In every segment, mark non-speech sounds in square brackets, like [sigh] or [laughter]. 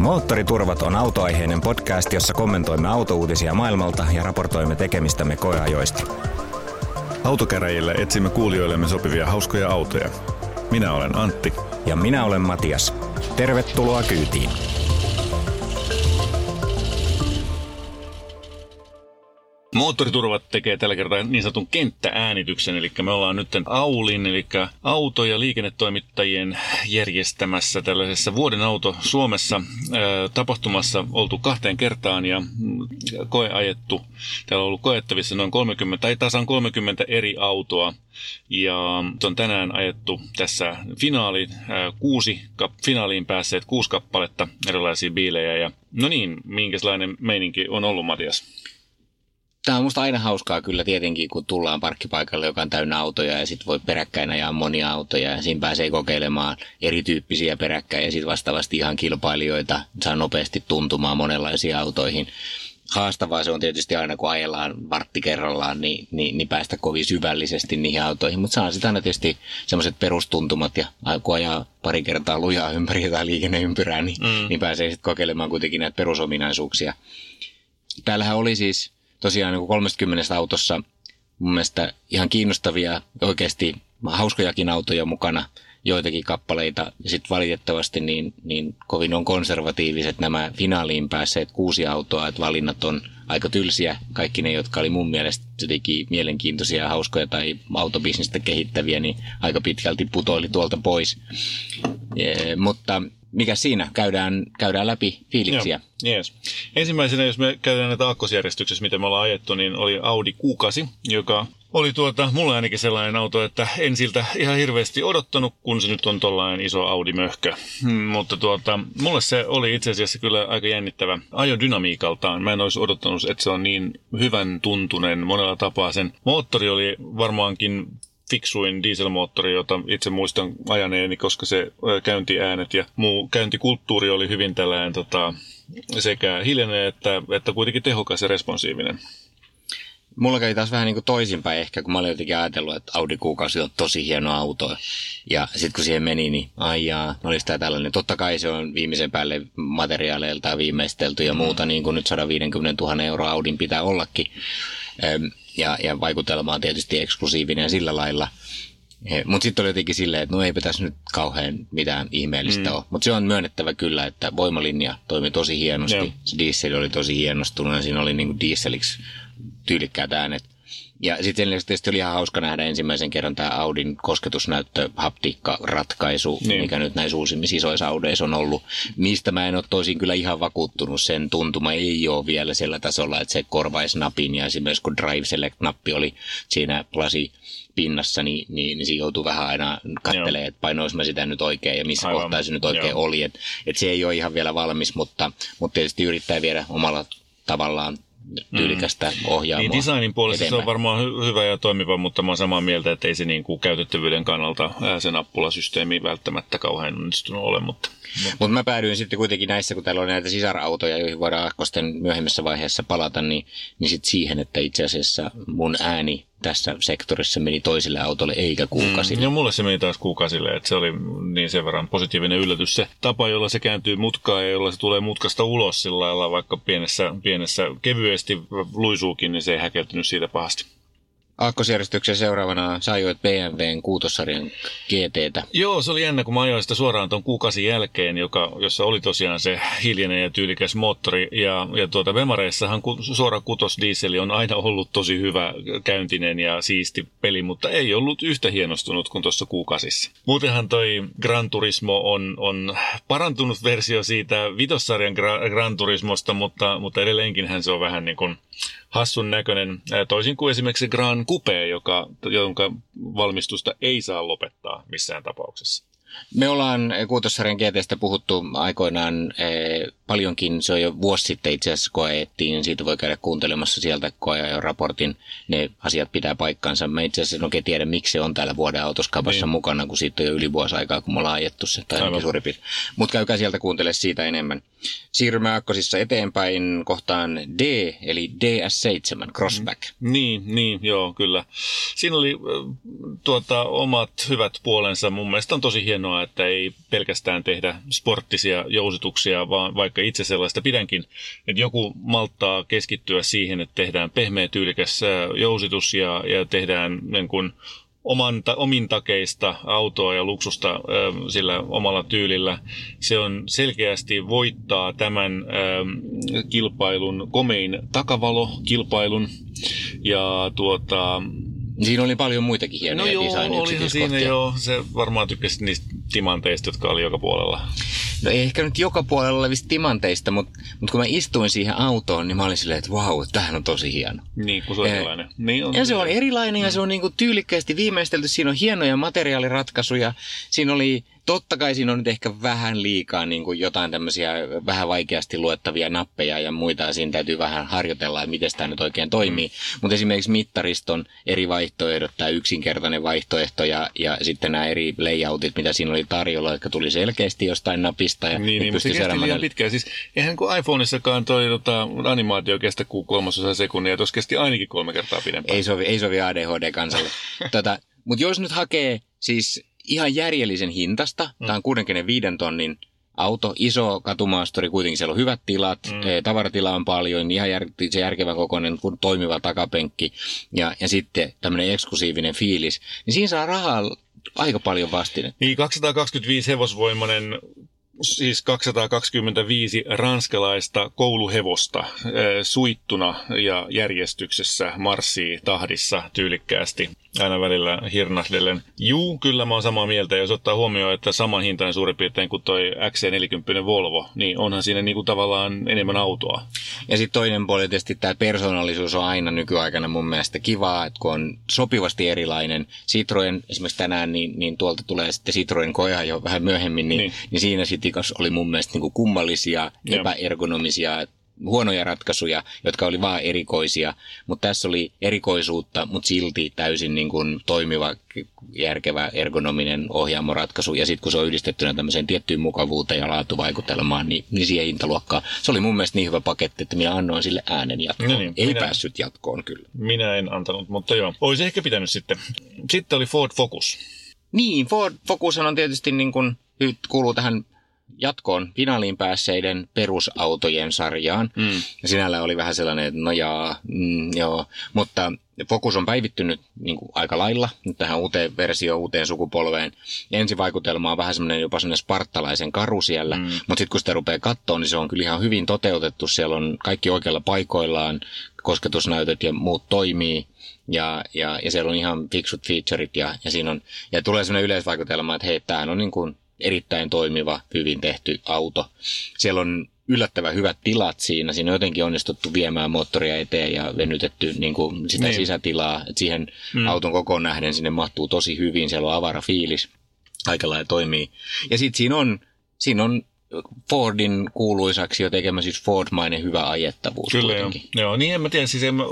Moottoriturvat on autoaiheinen podcast, jossa kommentoimme autouutisia maailmalta ja raportoimme tekemistämme koeajoista. Autokäräjillä etsimme kuulijoillemme sopivia hauskoja autoja. Minä olen Antti. Ja minä olen Matias. Tervetuloa kyytiin. Moottoriturvat tekee tällä kertaa niin sanotun kenttääänityksen, eli me ollaan nyt Aulin, eli auto- ja liikennetoimittajien järjestämässä tällaisessa vuoden auto Suomessa tapahtumassa oltu kahteen kertaan ja koeajettu. Täällä on ollut koettavissa noin 30, tai tasan 30 eri autoa, ja on tänään ajettu tässä finaali, kuusi, finaaliin päässeet kuusi kappaletta erilaisia biilejä, ja no niin, minkälainen meininki on ollut, Matias? Tämä on musta aina hauskaa kyllä tietenkin, kun tullaan parkkipaikalle, joka on täynnä autoja ja sitten voi peräkkäin ajaa monia autoja ja siinä pääsee kokeilemaan erityyppisiä peräkkäin ja sitten vastaavasti ihan kilpailijoita saa nopeasti tuntumaan monenlaisiin autoihin. Haastavaa se on tietysti aina, kun ajellaan vartti kerrallaan, niin, niin, niin päästä kovin syvällisesti niihin autoihin, mutta saa sitten aina tietysti semmoiset perustuntumat ja kun ajaa pari kertaa lujaa ympäri jotain liikenneympyrää, niin, mm. niin pääsee sitten kokeilemaan kuitenkin näitä perusominaisuuksia. Täällähän oli siis tosiaan niin 30 autossa mun mielestä ihan kiinnostavia, oikeasti hauskojakin autoja mukana, joitakin kappaleita. Ja sitten valitettavasti niin, niin kovin on konservatiiviset nämä finaaliin päässeet kuusi autoa, että valinnat on aika tylsiä. Kaikki ne, jotka oli mun mielestä jotenkin mielenkiintoisia, hauskoja tai autobisnistä kehittäviä, niin aika pitkälti putoili tuolta pois. E, mutta mikä siinä? Käydään, käydään läpi fiiliksiä. Joo, yes. Ensimmäisenä, jos me käydään näitä aakkosjärjestyksessä, miten me ollaan ajettu, niin oli Audi Q8, joka oli tuota, mulla ainakin sellainen auto, että en siltä ihan hirveästi odottanut, kun se nyt on tollainen iso Audi-möhkö. Hmm, mutta tuota, mulle se oli itse asiassa kyllä aika jännittävä ajodynamiikaltaan. Mä en olisi odottanut, että se on niin hyvän tuntunen monella tapaa. Sen moottori oli varmaankin fiksuin dieselmoottori, jota itse muistan ajaneeni, koska se käyntiäänet ja muu käyntikulttuuri oli hyvin tällainen tota, sekä hiljainen että, että kuitenkin tehokas ja responsiivinen. Mulla kävi taas vähän niin kuin toisinpäin ehkä, kun mä olin jotenkin ajatellut, että Audi Q8 on tosi hieno auto. Ja sitten kun siihen meni, niin aijaa, olisi tämä tällainen. Totta kai se on viimeisen päälle materiaaleilta viimeistelty ja muuta, mm. niin kuin nyt 150 000 euroa Audin pitää ollakin ja, ja vaikutelma on tietysti eksklusiivinen ja sillä lailla. Mutta sitten oli jotenkin silleen, että no eipä tässä nyt kauhean mitään ihmeellistä mm. ole. Mutta se on myönnettävä kyllä, että voimalinja toimi tosi hienosti. Joo. Se diesel oli tosi hienostunut ja siinä oli niinku dieseliksi tyylikkäät äänet. Ja sitten tietysti oli ihan hauska nähdä ensimmäisen kerran tämä Audin kosketusnäyttö haptiikka-ratkaisu, niin. mikä nyt näissä uusimmissa isoissa Audeissa on ollut. Mistä mä en ole toisin kyllä ihan vakuuttunut, sen tuntuma ei ole vielä sillä tasolla, että se korvaisi napin ja esimerkiksi kun Drive Select-nappi oli siinä lasi pinnassa, niin, niin, niin se joutuu vähän aina katselemaan, että painois mä sitä nyt oikein ja missä Aivan. kohtaa se nyt oikein Joo. oli. Että et se ei ole ihan vielä valmis, mutta, mutta tietysti yrittää viedä omalla tavallaan tyylikästä mm. ohjaamoa. Niin designin puolesta se on varmaan hy- hyvä ja toimiva, mutta mä oon samaa mieltä, että ei se niin kuin käytettävyyden kannalta se nappulasysteemi välttämättä kauhean onnistunut ole, mutta mutta mä päädyin sitten kuitenkin näissä, kun täällä on näitä sisarautoja, joihin voidaan akkosten myöhemmässä vaiheessa palata, niin, niin sitten siihen, että itse asiassa mun ääni tässä sektorissa meni toiselle autolle eikä kuukasille. Mm, ja mulle se meni taas kuukasille, että se oli niin sen verran positiivinen yllätys. Se tapa, jolla se kääntyy mutkaan ja jolla se tulee mutkasta ulos sillä lailla, vaikka pienessä, pienessä kevyesti luisuukin, niin se ei häkeltynyt siitä pahasti. Aakkosjärjestyksen seuraavana sä ajoit BMWn kuutossarjan GTtä. Joo, se oli jännä, kun mä ajoin sitä suoraan tuon kuukasi jälkeen, joka, jossa oli tosiaan se hiljainen ja tyylikäs moottori. Ja, ja tuota Vemareissahan ku, suora kutosdieseli on aina ollut tosi hyvä käyntinen ja siisti peli, mutta ei ollut yhtä hienostunut kuin tuossa kuukasissa. Muutenhan toi Gran Turismo on, on parantunut versio siitä vitossarjan Gra, Gran Turismosta, mutta, mutta edelleenkin se on vähän niin kuin hassun näköinen, toisin kuin esimerkiksi Grand Coupe, joka, jonka valmistusta ei saa lopettaa missään tapauksessa. Me ollaan Kuutossarjan GTstä puhuttu aikoinaan paljonkin, se on jo vuosi sitten itse asiassa koeettiin, niin siitä voi käydä kuuntelemassa sieltä koeajon raportin, ne asiat pitää paikkansa. Mä itse asiassa en oikein tiedä, miksi se on täällä vuoden autoskapassa niin. mukana, kun siitä on jo yli vuosi aikaa, kun me ollaan ajettu se, tai suurin piirtein. Mutta käykää sieltä kuuntele siitä enemmän. Siirrymme akkosissa eteenpäin kohtaan D, eli DS7, Crossback. Mm. Niin, niin, joo, kyllä. Siinä oli tuota, omat hyvät puolensa. Mun mielestä on tosi hienoa, että ei pelkästään tehdä sporttisia jousituksia, vaan vaikka itse sellaista pidänkin, että joku malttaa keskittyä siihen, että tehdään pehmeä tyylikäs jousitus ja, ja tehdään niin kuin oman, ta, omin takeista autoa ja luksusta ö, sillä omalla tyylillä. Se on selkeästi voittaa tämän ö, kilpailun komein takavalo-kilpailun. Ja tuota, Siinä oli paljon muitakin hienoja no joo, olihan siinä joo. Se varmaan tykkäsi niistä timanteista, jotka oli joka puolella. No ei ehkä nyt joka puolella olevista timanteista, mutta, mutta kun mä istuin siihen autoon, niin mä olin silleen, että vau, tämähän on tosi hieno. Niin, kun se on Eh, erilainen. Niin on, Ja se on erilainen ja se on niin kuin tyylikkäästi viimeistelty. Siinä on hienoja materiaaliratkaisuja. Siinä oli, totta kai siinä on nyt ehkä vähän liikaa niin kuin jotain tämmöisiä vähän vaikeasti luettavia nappeja ja muita. Ja siinä täytyy vähän harjoitella, että miten tämä nyt oikein toimii. Mm. Mutta esimerkiksi mittariston eri vaihtoehdot, tämä yksinkertainen vaihtoehto ja, ja sitten nämä eri layoutit, mitä siinä oli tarjolla, jotka tuli selkeästi jostain napista. Ja Niin, niin mutta se kesti liian pitkään. Siis eihän kun iPhoneissakaan toi tota, animaatio kestä kuin kolmasosa sekunnia, tuossa kesti ainakin kolme kertaa pidempään. Ei sovi, ei sovi ADHD-kansalle. [laughs] tota, Mutta jos nyt hakee siis ihan järjellisen hintasta, mm. tämä on 65 tonnin auto, iso katumaastori, kuitenkin siellä on hyvät tilat, mm. tavaratila on paljon, ihan jär, se järkevä kokoinen, kun toimiva takapenkki ja, ja sitten tämmöinen eksklusiivinen fiilis, niin siinä saa rahaa aika paljon vastinetta. Niin, 225 hevosvoimainen, siis 225 ranskalaista kouluhevosta suittuna ja järjestyksessä marssii tahdissa tyylikkäästi aina välillä hirnahdellen. Juu, kyllä mä oon samaa mieltä. Jos ottaa huomioon, että saman hintainen suurin piirtein kuin toi XC40 Volvo, niin onhan siinä niinku tavallaan enemmän autoa. Ja sitten toinen puoli tietysti tämä persoonallisuus on aina nykyaikana mun mielestä kivaa, että kun on sopivasti erilainen. Citroen esimerkiksi tänään, niin, niin tuolta tulee sitten Citroen koja jo vähän myöhemmin, Niin. niin. niin siinä sitten oli mun mielestä niinku kummallisia, Joo. epäergonomisia huonoja ratkaisuja, jotka oli vaan erikoisia, mutta tässä oli erikoisuutta, mutta silti täysin niin kuin toimiva, järkevä, ergonominen ohjaamoratkaisu. Ja sitten kun se on yhdistettynä tämmöiseen tiettyyn mukavuuteen ja laatuvaikutelmaan, niin, niin siihen hintaluokkaan. Se oli mun mielestä niin hyvä paketti, että minä annoin sille äänen jatkoon. No niin, Ei minä- päässyt jatkoon kyllä. Minä en antanut, mutta joo. Olisi ehkä pitänyt sitten. Sitten oli Ford Focus. Niin, Ford Focus on tietysti niin kuin, nyt kuuluu tähän jatkoon finaaliin päässeiden perusautojen sarjaan. Mm. Sinällä oli vähän sellainen, että no jaa, mm, joo. Mutta Focus on päivittynyt niin kuin aika lailla nyt tähän uuteen versioon, uuteen sukupolveen. Ensivaikutelma on vähän semmoinen jopa semmoinen spartalaisen karu siellä. Mm. Mutta sitten kun sitä rupeaa katsoa, niin se on kyllä ihan hyvin toteutettu. Siellä on kaikki oikealla paikoillaan, kosketusnäytöt ja muut toimii. Ja, ja, ja siellä on ihan fiksut featureit ja, ja siinä on, ja tulee sellainen yleisvaikutelma, että hei, tämä on niin kuin erittäin toimiva, hyvin tehty auto. Siellä on yllättävän hyvät tilat siinä. Siinä on jotenkin onnistuttu viemään moottoria eteen ja venytetty niin kuin sitä Niin. sisätilaa. Et siihen mm. auton kokoon nähden sinne mahtuu tosi hyvin. Siellä on avara fiilis. Aika lailla toimii. Ja sitten siinä on, siinä on Fordin kuuluisaksi jo tekemä siis Ford-mainen hyvä ajettavuus Kyllä joo. kuitenkin. joo. Niin en mä tiedä, siis en mä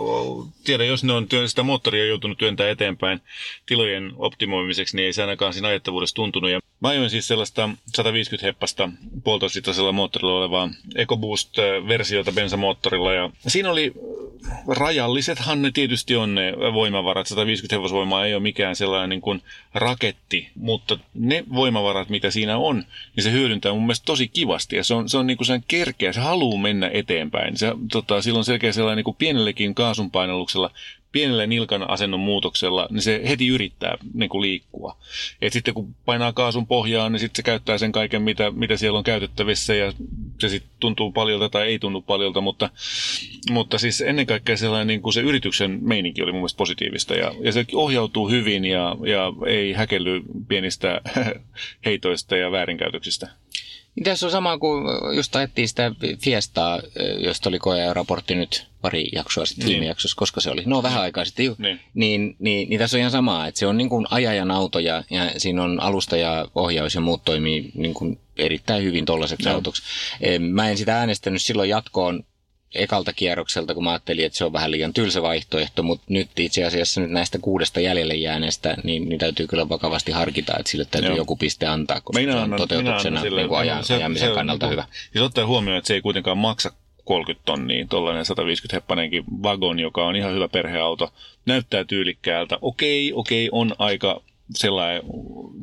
tiedä, jos ne on sitä moottoria joutunut työntää eteenpäin tilojen optimoimiseksi, niin ei se ainakaan siinä ajettavuudessa tuntunut. Ja mä ajoin siis sellaista 150 heppasta puolitoistaisella moottorilla olevaa EcoBoost-versiota bensamoottorilla ja siinä oli rajallisethan ne tietysti on ne voimavarat. 150 hevosvoimaa ei ole mikään sellainen niin kuin raketti, mutta ne voimavarat, mitä siinä on, niin se hyödyntää mun mielestä tosi kivasti ja se on, se on niin kuin sen kerkeä, se haluaa mennä eteenpäin. Se, tota, silloin selkeä sellainen niin kuin pienellekin kaasun painalluksella pienellä nilkan asennon muutoksella, niin se heti yrittää niin kuin liikkua. Et sitten kun painaa kaasun pohjaan, niin sitten se käyttää sen kaiken, mitä, mitä siellä on käytettävissä ja se sitten tuntuu paljolta tai ei tunnu paljolta, mutta, mutta siis ennen kaikkea sellainen niin kuin se yrityksen meininki oli mun mielestä positiivista ja, ja se ohjautuu hyvin ja, ja ei häkelly pienistä [laughs] heitoista ja väärinkäytöksistä. Tässä on sama kuin just ajettiin sitä Fiestaa, josta oli raportti nyt pari jaksoa sitten niin. viime jaksossa, koska se oli. No vähän aikaa sitten, ju. Niin. Niin, niin, niin tässä on ihan sama, että se on niin kuin ajajan auto ja, ja siinä on alusta ja ohjaus ja muut toimii niin kuin erittäin hyvin tollaiseksi no. autoksi. Mä en sitä äänestänyt silloin jatkoon ekalta kierrokselta, kun mä ajattelin, että se on vähän liian tylsä vaihtoehto, mutta nyt itse asiassa nyt näistä kuudesta jäljelle jääneestä, niin, niin täytyy kyllä vakavasti harkita, että sille täytyy Joo. joku piste antaa, koska minä se on toteutuksena sille, niin ajan, se, ajamisen se, kannalta se, hyvä. Ja ottaa huomioon, että se ei kuitenkaan maksa 30 tonnia, tuollainen 150 heppanenkin vagon, joka on ihan hyvä perheauto, näyttää tyylikkäältä. Okei, okei, on aika sellainen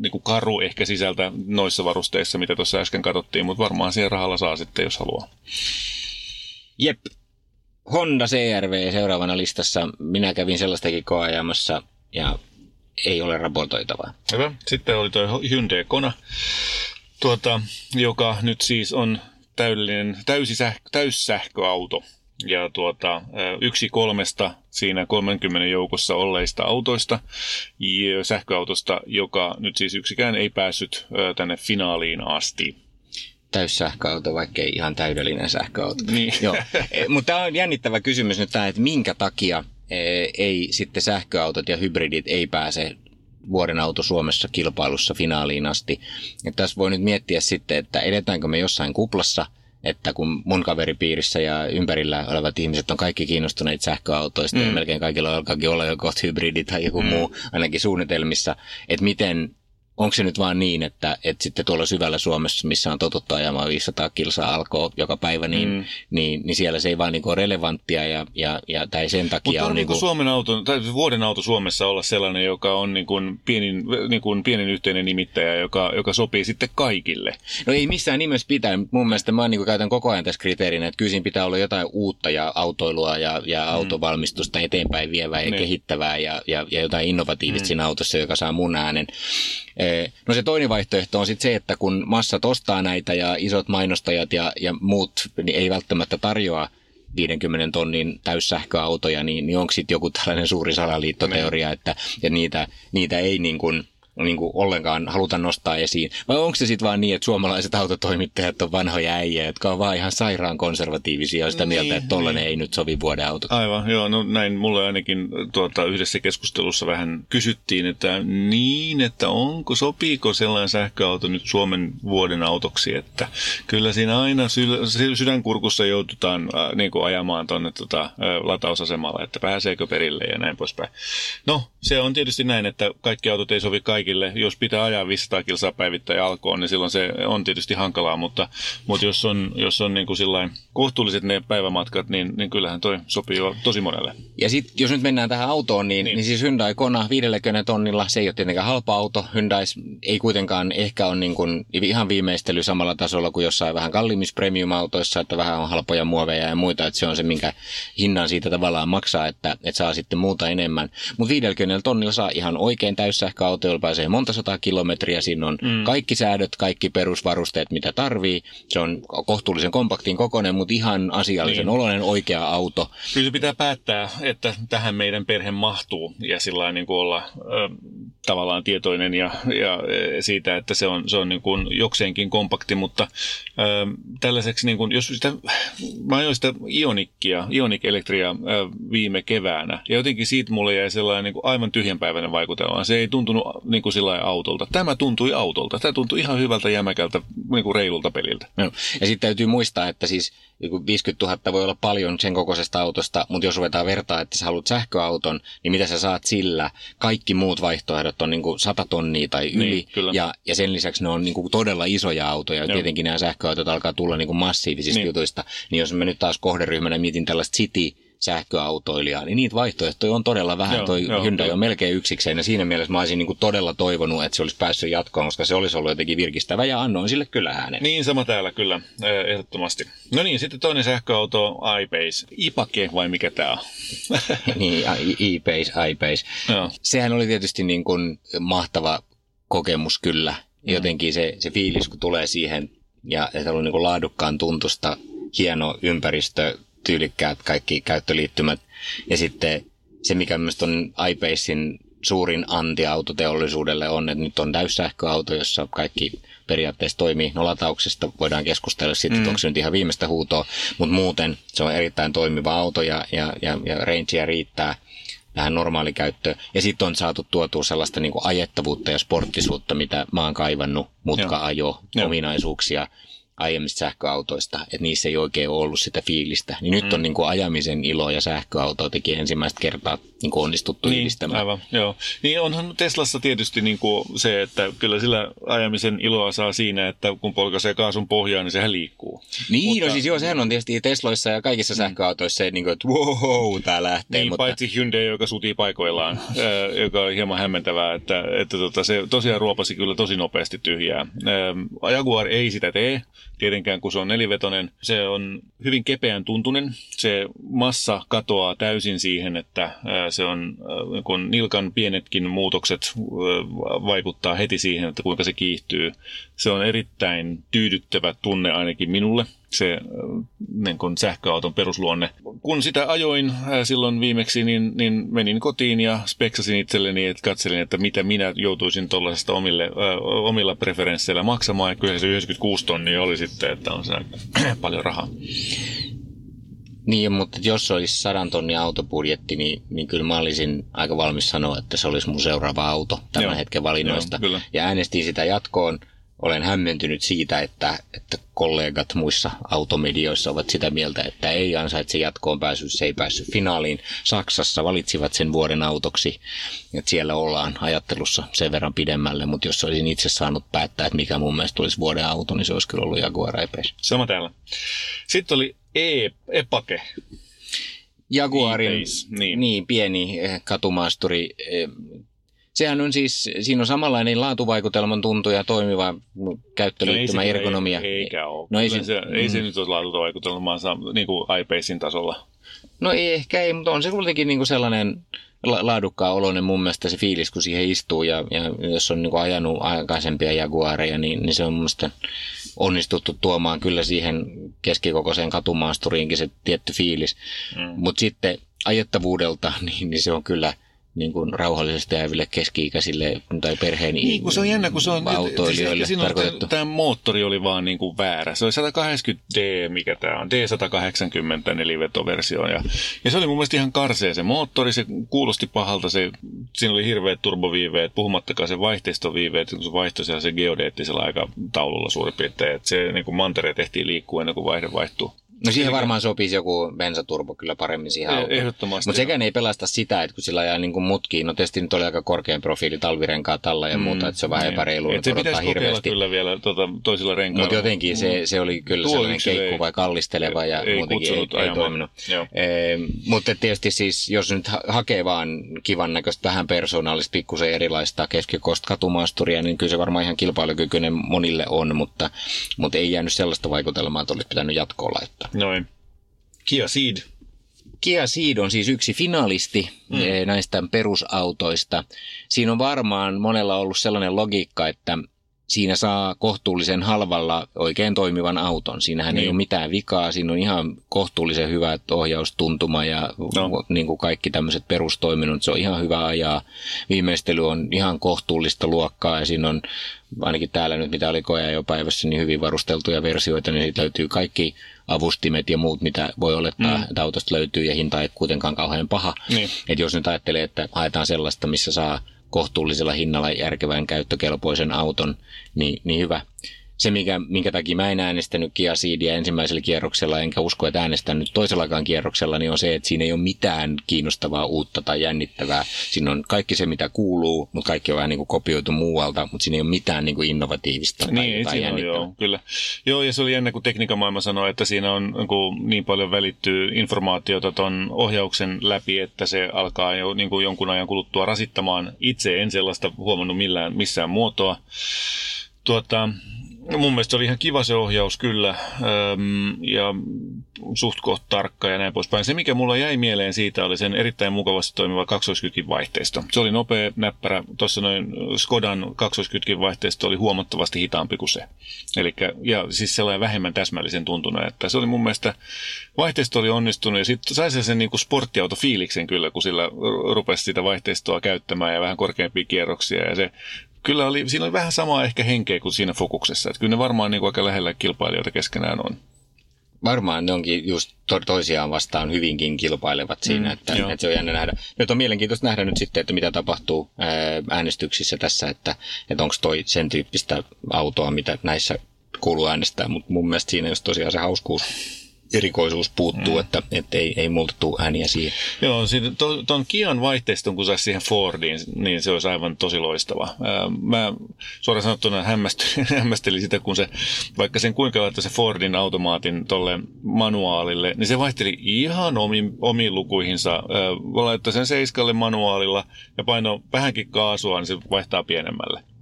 niin kuin karu ehkä sisältä noissa varusteissa, mitä tuossa äsken katsottiin, mutta varmaan siihen rahalla saa sitten, jos haluaa. Jep. Honda CRV seuraavana listassa. Minä kävin sellaistakin koajamassa ja ei ole raportoitavaa. Hyvä. Sitten oli tuo Hyundai Kona, tuota, joka nyt siis on täydellinen, täysi sähkö, täyssähköauto. Ja tuota, yksi kolmesta siinä 30 joukossa olleista autoista, sähköautosta, joka nyt siis yksikään ei päässyt tänne finaaliin asti täyssähköauto, vaikka ei ihan täydellinen sähköauto. Niin. [laughs] Joo. E, mutta tämä on jännittävä kysymys nyt tämä, että minkä takia e, ei sitten sähköautot ja hybridit ei pääse vuoden auto Suomessa kilpailussa finaaliin asti. Ja tässä voi nyt miettiä sitten, että edetäänkö me jossain kuplassa, että kun mun kaveripiirissä ja ympärillä olevat ihmiset on kaikki kiinnostuneet sähköautoista mm. ja melkein kaikilla alkaakin olla jo kohta hybridi tai joku mm. muu ainakin suunnitelmissa, että miten onko se nyt vaan niin, että, että sitten tuolla syvällä Suomessa, missä on totuttu ajamaan 500 kilsaa alkoa joka päivä, niin, mm. niin, niin siellä se ei vaan niin ole relevanttia ja, ja, ja tai sen takia Mutta on... Niin kuin... Suomen auto, tai vuoden auto Suomessa olla sellainen, joka on niin kuin pienin, niin kuin pienin yhteinen nimittäjä, joka, joka sopii sitten kaikille? No ei missään nimessä pitää. Mun mielestä mä niin kuin käytän koko ajan tässä kriteerinä, että kyllä pitää olla jotain uutta ja autoilua ja, ja mm. autovalmistusta eteenpäin vievää ja niin. kehittävää ja, ja, ja jotain innovatiivista mm. siinä autossa, joka saa mun äänen. No se toinen vaihtoehto on sitten se, että kun massat ostaa näitä ja isot mainostajat ja, ja muut niin ei välttämättä tarjoa 50 tonnin täyssähköautoja, niin, niin onko sitten joku tällainen suuri salaliittoteoria, niin. että ja niitä, niitä ei niin kuin – niin kuin ollenkaan haluta nostaa esiin? Vai onko se sitten vaan niin, että suomalaiset autotoimittajat on vanhoja äijä, jotka on vaan ihan sairaan konservatiivisia ja sitä niin, mieltä, että tollainen niin. ei nyt sovi vuoden auto? Aivan, joo, no näin mulle ainakin tuota, yhdessä keskustelussa vähän kysyttiin, että niin, että onko, sopiiko sellainen sähköauto nyt Suomen vuoden autoksi, että kyllä siinä aina sy- sydänkurkussa joututaan äh, niin kuin ajamaan tuonne tota, äh, latausasemalla, että pääseekö perille ja näin poispäin. No, se on tietysti näin, että kaikki autot ei sovi kaikille kaikille. Jos pitää ajaa 500 kilsaa päivittäin alkoon, niin silloin se on tietysti hankalaa, mutta, mutta jos on, jos on niin kuin kohtuulliset ne päivämatkat, niin, niin kyllähän toi sopii jo tosi monelle. Ja sitten jos nyt mennään tähän autoon, niin, niin. niin siis Hyundai Kona 50 tonnilla, se ei ole tietenkään halpa auto. Hyundai ei kuitenkaan ehkä ole niin kuin ihan viimeistely samalla tasolla kuin jossain vähän kalliimmissa premium-autoissa, että vähän on halpoja muoveja ja muita, että se on se, minkä hinnan siitä tavallaan maksaa, että, että saa sitten muuta enemmän. Mutta 50 tonnilla saa ihan oikein täyssähköauto, jolla pääsee monta sataa kilometriä. Siinä on mm. kaikki säädöt, kaikki perusvarusteet, mitä tarvii. Se on kohtuullisen kompaktin kokoinen, mutta ihan asiallisen niin. oloinen oikea auto. Kyllä se pitää päättää, että tähän meidän perhe mahtuu ja sillä niin kuin olla ö, tavallaan tietoinen ja, ja siitä, että se on, se on niin kuin jokseenkin kompakti, mutta ö, tällaiseksi, niin kuin, jos sitä, mä ajoin sitä Ionikkia, Ionic Electria ö, viime keväänä ja jotenkin siitä mulle jäi sellainen niin kuin aivan tyhjänpäiväinen vaikutelma. Se ei tuntunut niin kuin sillä autolta. Tämä tuntui autolta. Tämä tuntui ihan hyvältä jämäkältä niin kuin reilulta peliltä. No. Ja sitten täytyy muistaa, että siis 50 000 voi olla paljon sen kokoisesta autosta, mutta jos ruvetaan vertaa, että sä haluat sähköauton, niin mitä sä saat sillä? Kaikki muut vaihtoehdot on niin kuin 100 tonnia tai yli, niin, ja, ja sen lisäksi ne on niin kuin todella isoja autoja. Joo. Tietenkin nämä sähköautot alkaa tulla niin kuin massiivisista niin. jutuista. Niin jos mä nyt taas kohderyhmänä mietin tällaista City sähköautoilijaa, niin niitä vaihtoehtoja on todella vähän. Joo, Toi joo, Hyundai joo. on melkein yksikseen ja siinä mielessä mä olisin niin kuin todella toivonut, että se olisi päässyt jatkoon, koska se olisi ollut jotenkin virkistävä ja annoin sille kyllä äänen. Niin, sama täällä kyllä, ehdottomasti. No niin, sitten toinen sähköauto, iPace. Ipake vai mikä tämä on? [laughs] niin, iPace, iPace. Joo. Sehän oli tietysti niin kuin mahtava kokemus kyllä. Mm. Jotenkin se, se fiilis, kun tulee siihen ja se on niin kuin laadukkaan tuntusta, hieno ympäristö, tyylikkäät kaikki käyttöliittymät. Ja sitten se, mikä myös on iPacein suurin anti autoteollisuudelle on, että nyt on täyssähköauto, jossa kaikki periaatteessa toimii nolatauksesta. Voidaan keskustella siitä, mm. onko se nyt ihan viimeistä huutoa, mutta muuten se on erittäin toimiva auto ja, ja, ja, ja rangea riittää tähän normaalikäyttöön. Ja sitten on saatu tuotua sellaista niin kuin ajettavuutta ja sporttisuutta, mitä mä oon kaivannut, mutka-ajo, ominaisuuksia aiemmista sähköautoista, että niissä ei oikein ollut sitä fiilistä. Niin nyt mm. on niin kuin ajamisen ilo ja sähköauto teki ensimmäistä kertaa niin kuin onnistuttu niin, yhdistämään. Aivan, joo. Niin onhan Teslassa tietysti niin kuin se, että kyllä sillä ajamisen iloa saa siinä, että kun polkaisee kaasun pohjaan, niin sehän liikkuu. Niin, mutta, no siis joo, sehän on tietysti Tesloissa ja kaikissa mm. sähköautoissa se, niin kuin, että wow, tää lähtee. Niin, mutta... paitsi Hyundai, joka sutii paikoillaan, [laughs] joka on hieman hämmentävää, että, että tota, se tosiaan ruopasi kyllä tosi nopeasti tyhjää. Jaguar ei sitä tee, tietenkään kun se on nelivetonen. Se on hyvin kepeän tuntunen. Se massa katoaa täysin siihen, että se on, kun nilkan pienetkin muutokset vaikuttaa heti siihen, että kuinka se kiihtyy. Se on erittäin tyydyttävä tunne ainakin minulle se niin kuin sähköauton perusluonne. Kun sitä ajoin silloin viimeksi, niin, niin menin kotiin ja speksasin itselleni, että katselin, että mitä minä joutuisin tuollaisesta omille, äh, omilla preferensseillä maksamaan. Kyllä se 96 tonnia oli sitten, että on se [clears throat] paljon rahaa. Niin, mutta jos olisi sadan tonnin autobudjetti, niin, niin kyllä mä olisin aika valmis sanoa, että se olisi mun seuraava auto tämän Joo. hetken valinnoista. Joo, ja äänestin sitä jatkoon olen hämmentynyt siitä, että, että kollegat muissa automedioissa ovat sitä mieltä, että ei ansaitse jatkoon pääsy, se ei päässyt finaaliin. Saksassa valitsivat sen vuoden autoksi, että siellä ollaan ajattelussa sen verran pidemmälle, mutta jos olisin itse saanut päättää, että mikä mun mielestä olisi vuoden auto, niin se olisi kyllä ollut Jaguar e Sama täällä. Sitten oli e, Epake. Jaguarin, niin. niin, pieni eh, katumaasturi, eh, sehän on siis, siinä on samanlainen laatuvaikutelman tuntu ja toimiva käyttöliittymä, no ergonomia. Ei, eikä ole. No ei, se, se, ei se mm. nyt ole laatuvaikutelmaa niin kuin iPacein tasolla. No ei ehkä ei, mutta on se kuitenkin niin kuin sellainen laadukkaan oloinen mun mielestä se fiilis, kun siihen istuu. Ja, ja jos on niin kuin ajanut aikaisempia Jaguareja, niin, niin se on mun mielestä onnistuttu tuomaan kyllä siihen keskikokoiseen katumaasturiinkin se tietty fiilis. Mm. Mutta sitten ajettavuudelta, [laughs] niin, niin se on kyllä – niin kuin rauhallisesti jääville keski-ikäisille tai perheen niin, kun se on jännä, kun se on autoilijoille siis tarkoitettu. Tämä moottori oli vaan niin kuin väärä. Se oli 180D, mikä tämä on, D180 nelivetoversio. Ja, ja se oli mun mielestä ihan karsea se moottori, se kuulosti pahalta, se, siinä oli hirveät turboviiveet, puhumattakaan se vaihteistoviiveet, kun se vaihtoi se geodeettisella aikataululla suurin piirtein, että se niin kuin mantere tehtiin liikkua ennen kuin vaihde vaihtuu. No siihen varmaan sopisi joku bensaturbo kyllä paremmin siihen autoon. Ehdottomasti. Mutta sekään ei pelasta sitä, että kun sillä ajaa niin kuin mutkiin, no tietysti nyt oli aika korkean profiili talvirenkaa talla ja mm, muuta, että se on vähän niin. epäreilu. Et se pitäisi hirveästi. kyllä vielä tuota, toisilla renkailla. Mutta jotenkin se, se oli kyllä Tuo sellainen keikku vai kallisteleva ja ei muutenkin ei, ei toiminut. E, mutta tietysti siis, jos nyt hakee vaan kivan näköistä vähän persoonallista, pikkusen erilaista keskikosta katumaasturia, niin kyllä se varmaan ihan kilpailukykyinen monille on, mutta, mutta ei jäänyt sellaista vaikutelmaa, että olisi pitänyt jatkoon laittaa. Noin. Kia Ceed. Kia Ceed on siis yksi finalisti mm. Eh, näistä perusautoista. Siinä on varmaan monella ollut sellainen logiikka, että siinä saa kohtuullisen halvalla oikein toimivan auton. Siinähän niin. ei ole mitään vikaa, siinä on ihan kohtuullisen hyvä ohjaustuntuma ja no. niin kuin kaikki tämmöiset perustoiminnot, se on ihan hyvä ajaa. Viimeistely on ihan kohtuullista luokkaa ja siinä on ainakin täällä nyt, mitä oli koja jo päivässä, niin hyvin varusteltuja versioita, niin siitä löytyy kaikki avustimet ja muut, mitä voi olettaa, mm. että autosta löytyy ja hinta ei kuitenkaan kauhean paha. Niin. Että jos nyt ajattelee, että haetaan sellaista, missä saa kohtuullisella hinnalla järkevän käyttökelpoisen auton, niin, niin hyvä se, mikä, minkä takia mä en äänestänyt Kia Ceedia ensimmäisellä kierroksella, enkä usko, että äänestän nyt toisellakaan kierroksella, niin on se, että siinä ei ole mitään kiinnostavaa uutta tai jännittävää. Siinä on kaikki se, mitä kuuluu, mutta kaikki on vähän niin kuin kopioitu muualta, mutta siinä ei ole mitään niin kuin innovatiivista tai, niin, tai. On, joo, kyllä. Joo, ja se oli jännä, kun tekniikan maailma sanoi, että siinä on niin, niin paljon välittyy informaatiota tuon ohjauksen läpi, että se alkaa jo niin kuin jonkun ajan kuluttua rasittamaan. Itse en sellaista huomannut millään, missään muotoa. Tuota, No mun mielestä se oli ihan kiva se ohjaus kyllä ja suht tarkka ja näin poispäin. Se mikä mulla jäi mieleen siitä oli sen erittäin mukavasti toimiva kaksoiskytkin vaihteisto. Se oli nopea, näppärä. Tuossa noin Skodan kaksoiskytkin vaihteisto oli huomattavasti hitaampi kuin se. Elikkä, ja siis sellainen vähemmän täsmällisen tuntunut, että se oli mun mielestä, vaihteisto oli onnistunut ja sitten sai sen niin sporttiautofiiliksen kyllä, kun sillä rupesi sitä vaihteistoa käyttämään ja vähän korkeampia kierroksia ja se kyllä oli, siinä oli vähän samaa ehkä henkeä kuin siinä fokuksessa. Että kyllä ne varmaan niin kuin aika lähellä kilpailijoita keskenään on. Varmaan ne onkin just to- toisiaan vastaan hyvinkin kilpailevat siinä, mm, että, että se on jännä nähdä. Nyt on mielenkiintoista nähdä nyt sitten, että mitä tapahtuu äänestyksissä tässä, että, että onko toi sen tyyppistä autoa, mitä näissä kuuluu äänestää, mutta mun mielestä siinä just tosiaan se hauskuus erikoisuus puuttuu, mm. että, että ei, ei multa tule ääniä siihen. Joo, tuon Kian vaihteiston, kun saisi siihen Fordiin, niin se olisi aivan tosi loistava. Mä suoraan sanottuna hämmästelin, [laughs] hämmästelin sitä, kun se, vaikka sen kuinka laittoi se Fordin automaatin tolle manuaalille, niin se vaihteli ihan omiin, omiin lukuihinsa. Laittoi sen seiskalle manuaalilla ja paino vähänkin kaasua, niin se vaihtaa pienemmälle.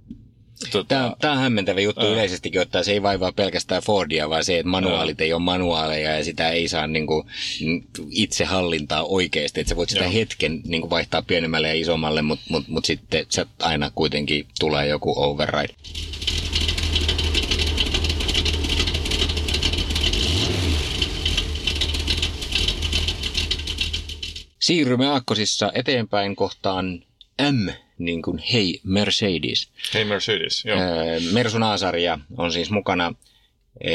Tota, tämä, tämä on hämmentävä juttu ää. yleisestikin, että se ei vaivaa pelkästään Fordia, vaan se, että manuaalit ää. ei ole manuaaleja ja sitä ei saa niin kuin, itse hallintaa oikeasti. Että sä voit sitä Joo. hetken niin kuin, vaihtaa pienemmälle ja isommalle, mutta mut, mut sitten se aina kuitenkin tulee joku override. Siirrymme aakkosissa eteenpäin kohtaan M niin kuin Hei Mercedes. Hei Mercedes, joo. Mersun A-sarja on siis mukana.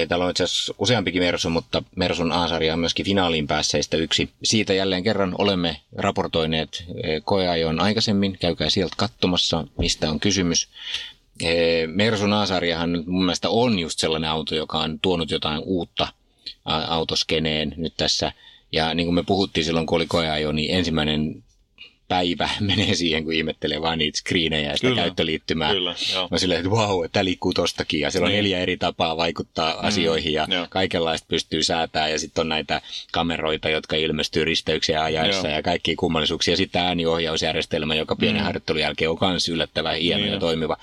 Täällä on itse asiassa useampikin Mersu, mutta Mersun A-sarja on myöskin finaaliin päässeistä yksi. Siitä jälleen kerran olemme raportoineet koeajon aikaisemmin. Käykää sieltä katsomassa, mistä on kysymys. Mersun A-sarjahan mun mielestä on just sellainen auto, joka on tuonut jotain uutta autoskeneen nyt tässä. Ja niin kuin me puhuttiin silloin, kun oli koeajo, niin ensimmäinen päivä [laughs] menee siihen, kun ihmettelee vaan niitä screenejä ja sitä kyllä, käyttöliittymää. Kyllä, joo. Mä silleen, että vau, wow, että tämä liikkuu tostakin ja siellä on niin. neljä eri tapaa vaikuttaa mm, asioihin ja joo. kaikenlaista pystyy säätää ja sitten on näitä kameroita, jotka ilmestyy risteyksiä ajaessa joo. ja kaikki kummallisuuksia. Sitten ääniohjausjärjestelmä, joka pienen mm. harjoittelun jälkeen on myös yllättävän hieno niin. ja toimiva.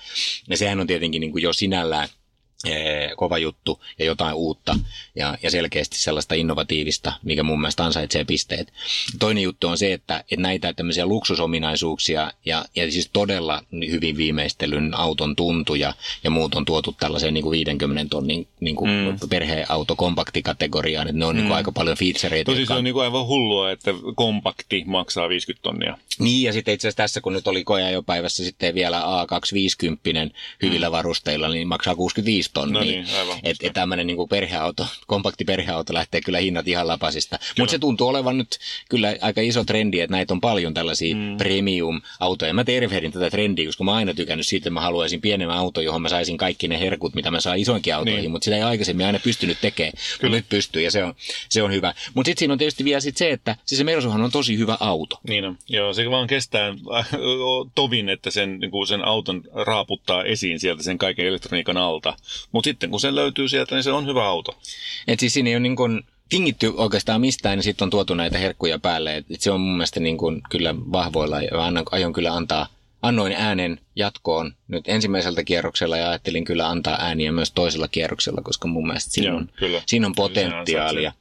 Ja sehän on tietenkin niin kuin jo sinällään kova juttu ja jotain uutta ja, ja selkeästi sellaista innovatiivista, mikä mun mielestä ansaitsee pisteet. Toinen juttu on se, että, että näitä tämmöisiä luksusominaisuuksia ja, ja siis todella hyvin viimeistelyn auton tuntuja ja muut on tuotu tällaiseen niin kuin 50 tonnin niin kuin mm. perheauto kompaktikategoriaan, että ne on mm. niin kuin aika paljon featureita. Tosi jotka... se on niin kuin aivan hullua, että kompakti maksaa 50 tonnia. Niin ja sitten itse asiassa tässä, kun nyt oli koja jo päivässä sitten vielä A250 hyvillä mm. varusteilla, niin maksaa 65 tonnia. No niin, aivan. Että et tämmöinen niin perheauto, kompakti perheauto lähtee kyllä hinnat ihan lapasista. Mutta se tuntuu olevan nyt kyllä aika iso trendi, että näitä on paljon tällaisia mm. premium-autoja. Mä tervehdin tätä trendiä, koska mä oon aina tykännyt siitä, että mä haluaisin pienemmän auto, johon mä saisin kaikki ne herkut, mitä mä saan isoinkin autoihin, niin. mutta sitä ei aikaisemmin aina pystynyt tekemään, kun nyt pystyy ja se on, se on hyvä. Mutta sitten siinä on tietysti vielä sit se, että siis se Mersuhan on tosi hyvä auto. Niin on. Joo, se vaan kestää [laughs] tovin, että sen, niin sen auton raaputtaa esiin sieltä sen kaiken elektroniikan alta. Mutta sitten kun se löytyy sieltä, niin se on hyvä auto. Et siis siinä ei ole niin kuin tingitty oikeastaan mistään, niin sitten on tuotu näitä herkkuja päälle. Et se on mun mielestä niin kuin kyllä vahvoilla ja annan, aion kyllä antaa Annoin äänen jatkoon nyt ensimmäiseltä kierroksella ja ajattelin kyllä antaa ääniä myös toisella kierroksella, koska mun mielestä siinä, Joo, on, kyllä. siinä on potentiaalia.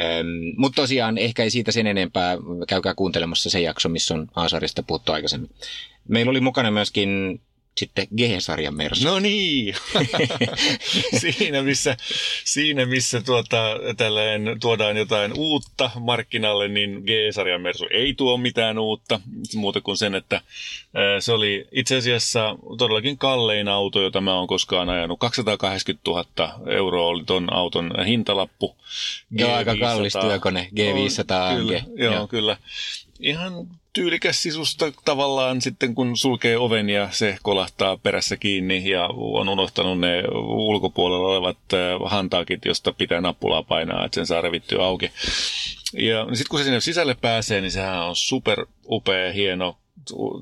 Ähm, Mutta tosiaan ehkä ei siitä sen enempää. Käykää kuuntelemassa se jakso, missä on Aasarista puhuttu aikaisemmin. Meillä oli mukana myöskin sitten G-sarjan Mersu. No niin, [laughs] siinä missä, siinä missä tuota, tälleen, tuodaan jotain uutta markkinalle, niin G-sarjan Mersu ei tuo mitään uutta, muuta kuin sen, että se oli itse asiassa todellakin kallein auto, jota mä oon koskaan ajanut. 280 000 euroa oli ton auton hintalappu. Joo, aika kallis työkone, G500 on, kyllä, joo, joo, kyllä. Ihan tyylikäs sisusta tavallaan sitten, kun sulkee oven ja se kolahtaa perässä kiinni ja on unohtanut ne ulkopuolella olevat äh, hantaakit, josta pitää nappulaa painaa, että sen saa revittyä auki. Ja sitten kun se sinne sisälle pääsee, niin sehän on super upea, hieno,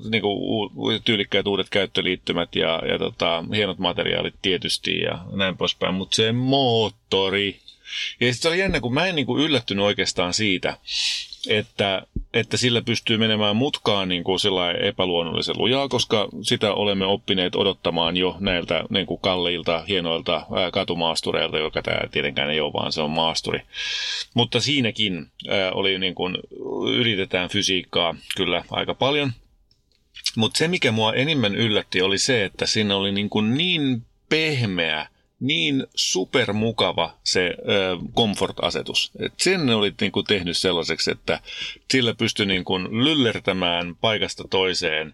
niin kuin tyylikkäät uudet käyttöliittymät ja, ja tota, hienot materiaalit tietysti ja näin poispäin, mutta se moottori. Ja sitten oli jännä, kun mä en niin kuin yllättynyt oikeastaan siitä, että että sillä pystyy menemään mutkaan niin kuin epäluonnollisen lujaa, koska sitä olemme oppineet odottamaan jo näiltä niin kuin kalliilta, hienoilta ää, katumaastureilta, joka tämä tietenkään ei ole, vaan se on maasturi. Mutta siinäkin ää, oli niin kuin, yritetään fysiikkaa kyllä aika paljon. Mutta se, mikä mua enimmän yllätti, oli se, että siinä oli niin, kuin niin pehmeä – niin supermukava se ö, comfort-asetus. Et sen olit niin kuin, tehnyt sellaiseksi, että sillä pystyi niin kuin, lyllertämään paikasta toiseen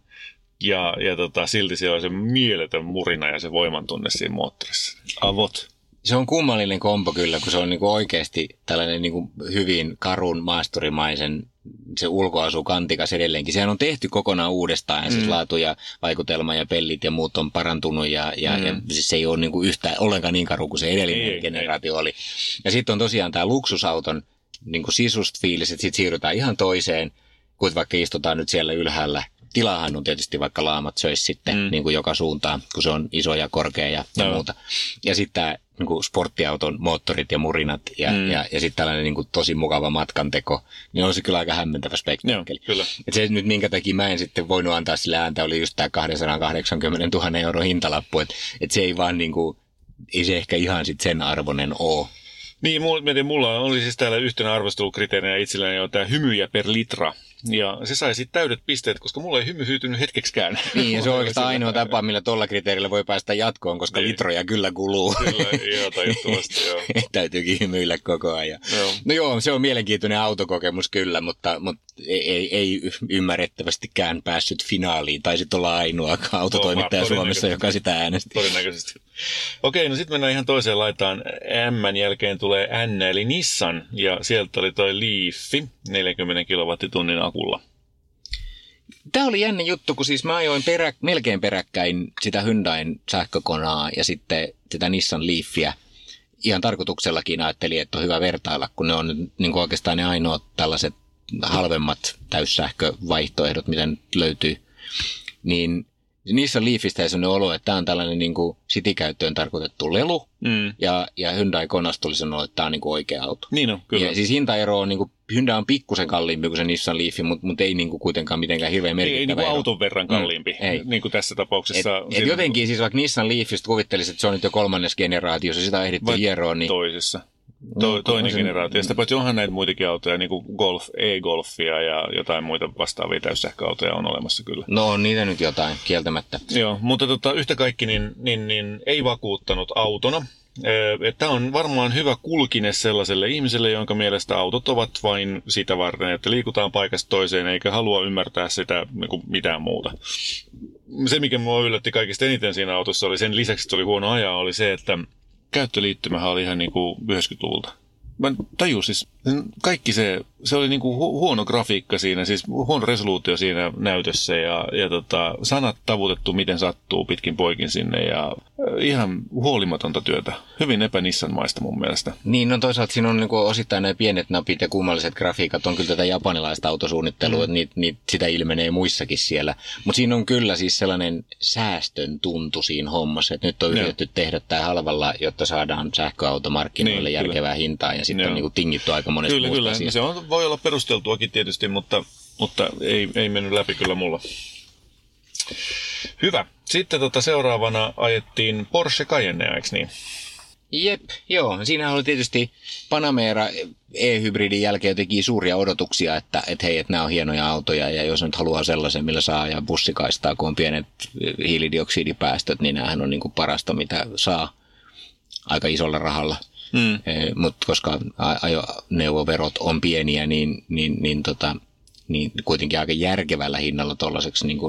ja, ja tota, silti se on se mieletön murina ja se voimantunne siinä moottorissa. Avot. Se on kummallinen kompo kyllä, kun se on niinku oikeasti tällainen niinku hyvin karun maasturimaisen se ulkoasu kantikas edelleenkin. Sehän on tehty kokonaan uudestaan ja siis mm. siis laatu ja vaikutelma ja pellit ja muut on parantunut ja, ja, mm. ja siis se ei ole niinku yhtään ollenkaan niin karu kuin se edellinen ei, generaatio ei. oli. Ja sitten on tosiaan tämä luksusauton niinku sisust fiilis, että sitten siirrytään ihan toiseen, kun vaikka istutaan nyt siellä ylhäällä tilahan on tietysti vaikka laamat söisi sitten mm. niin kuin joka suuntaan, kun se on iso ja korkea ja, no. ja muuta. Ja sitten tämä niin kuin sporttiauton moottorit ja murinat ja, mm. ja, ja sitten tällainen niin kuin tosi mukava matkanteko, niin on se kyllä aika hämmentävä spektaakkeli. kyllä. Et se nyt minkä takia mä en sitten voinut antaa sille ääntä, oli just tämä 280 000 euro hintalappu, että et se ei vaan niin kuin, ei se ehkä ihan sitten sen arvoinen ole. Niin, mulla, mulla oli siis täällä yhtenä arvostelukriteerinä itselläni on tämä hymyjä per litra. Ja se sai sitten täydet pisteet, koska mulla ei hymy hyytynyt hetkeksikään. Niin, se on [laughs] oikeastaan ainoa tapa, millä tuolla kriteerillä voi päästä jatkoon, koska niin. litroja kyllä kuluu. Kyllä, joo, joo. [laughs] Täytyykin hymyillä koko ajan. Joo. No joo, se on mielenkiintoinen autokokemus kyllä, mutta, mutta ei, ei, ei ymmärrettävästikään päässyt finaaliin. Tai sitten olla ainoa autotoimittaja Suomessa, joka sitä äänesti. Todennäköisesti. Okei, no sitten mennään ihan toiseen laitaan. M jälkeen tulee N, eli Nissan, ja sieltä oli toi Leafi, 40 kilowattitunnin akulla. Tämä oli jännä juttu, kun siis mä ajoin perä, melkein peräkkäin sitä Hyundain sähkökonaa ja sitten sitä Nissan Leafia. Ihan tarkoituksellakin ajattelin, että on hyvä vertailla, kun ne on niin kuin oikeastaan ne ainoat tällaiset halvemmat täyssähkövaihtoehdot, mitä nyt löytyy. Niin niissä Leafistä ei sellainen olo, että tämä on tällainen niin kuin city-käyttöön tarkoitettu lelu, mm. ja, ja Hyundai Kona tuli sanoa, että tämä on niin kuin oikea auto. Niin on, kyllä. Ja siis hintaero on, niin kuin, Hyundai on pikkusen kalliimpi kuin se Nissan Leaf, mutta, mutta ei niin kuin kuitenkaan mitenkään hirveän merkittävä Ei, ei niin kuin auton verran mm. kalliimpi, mm, ei. niin kuin tässä tapauksessa. Et, et jotenkin siis vaikka Nissan Leafista kuvittelisi, että se on nyt jo kolmannes generaatio, se sitä ehditty hieroon. Niin... toisessa. To, toinen sen... generaatio. Sitä paitsi onhan näitä muitakin autoja, niin kuin Golf, e-Golfia ja jotain muita vastaavia täyssähköautoja on olemassa kyllä. No on niitä nyt jotain, kieltämättä. Joo, mutta tota, yhtä kaikki niin, niin, niin ei vakuuttanut autona. Tämä on varmaan hyvä kulkine sellaiselle ihmiselle, jonka mielestä autot ovat vain sitä varten, että liikutaan paikasta toiseen eikä halua ymmärtää sitä niin mitään muuta. Se, mikä mua yllätti kaikista eniten siinä autossa, oli sen lisäksi, että se oli huono ajaa, oli se, että käyttöliittymähän oli ihan niin kuin 90-luvulta. Mä tajusin, siis kaikki se, se oli niinku hu- huono grafiikka siinä, siis huono resoluutio siinä näytössä ja, ja tota, sanat tavutettu miten sattuu pitkin poikin sinne ja ihan huolimatonta työtä. Hyvin epänissanmaista mun mielestä. Niin, no toisaalta siinä on niinku osittain nämä pienet napit ja kummalliset grafiikat on kyllä tätä japanilaista autosuunnittelua, mm. että niitä, niitä, sitä ilmenee muissakin siellä. Mutta siinä on kyllä siis sellainen säästön tuntu siinä hommassa, että nyt on yritetty tehdä tämä halvalla, jotta saadaan sähköautomarkkinoille niin, järkevää kyllä. hintaa ja sitten on niinku tingitty aika monesta Kyllä, kyllä. Asiasta. Se on, voi olla perusteltuakin tietysti, mutta, mutta ei, ei mennyt läpi kyllä mulla. Hyvä. Sitten tota seuraavana ajettiin Porsche Cayenne, eikö niin? Jep, joo. Siinä oli tietysti Panamera e-hybridin jälkeen teki suuria odotuksia, että, että hei, että nämä on hienoja autoja ja jos nyt haluaa sellaisen, millä saa ja bussikaistaa, kun on pienet hiilidioksidipäästöt, niin näähän on niin kuin parasta, mitä saa aika isolla rahalla. Mm. Eh, Mutta koska ajoneuvoverot on pieniä, niin, niin, niin, tota, niin kuitenkin aika järkevällä hinnalla tuollaiseksi niin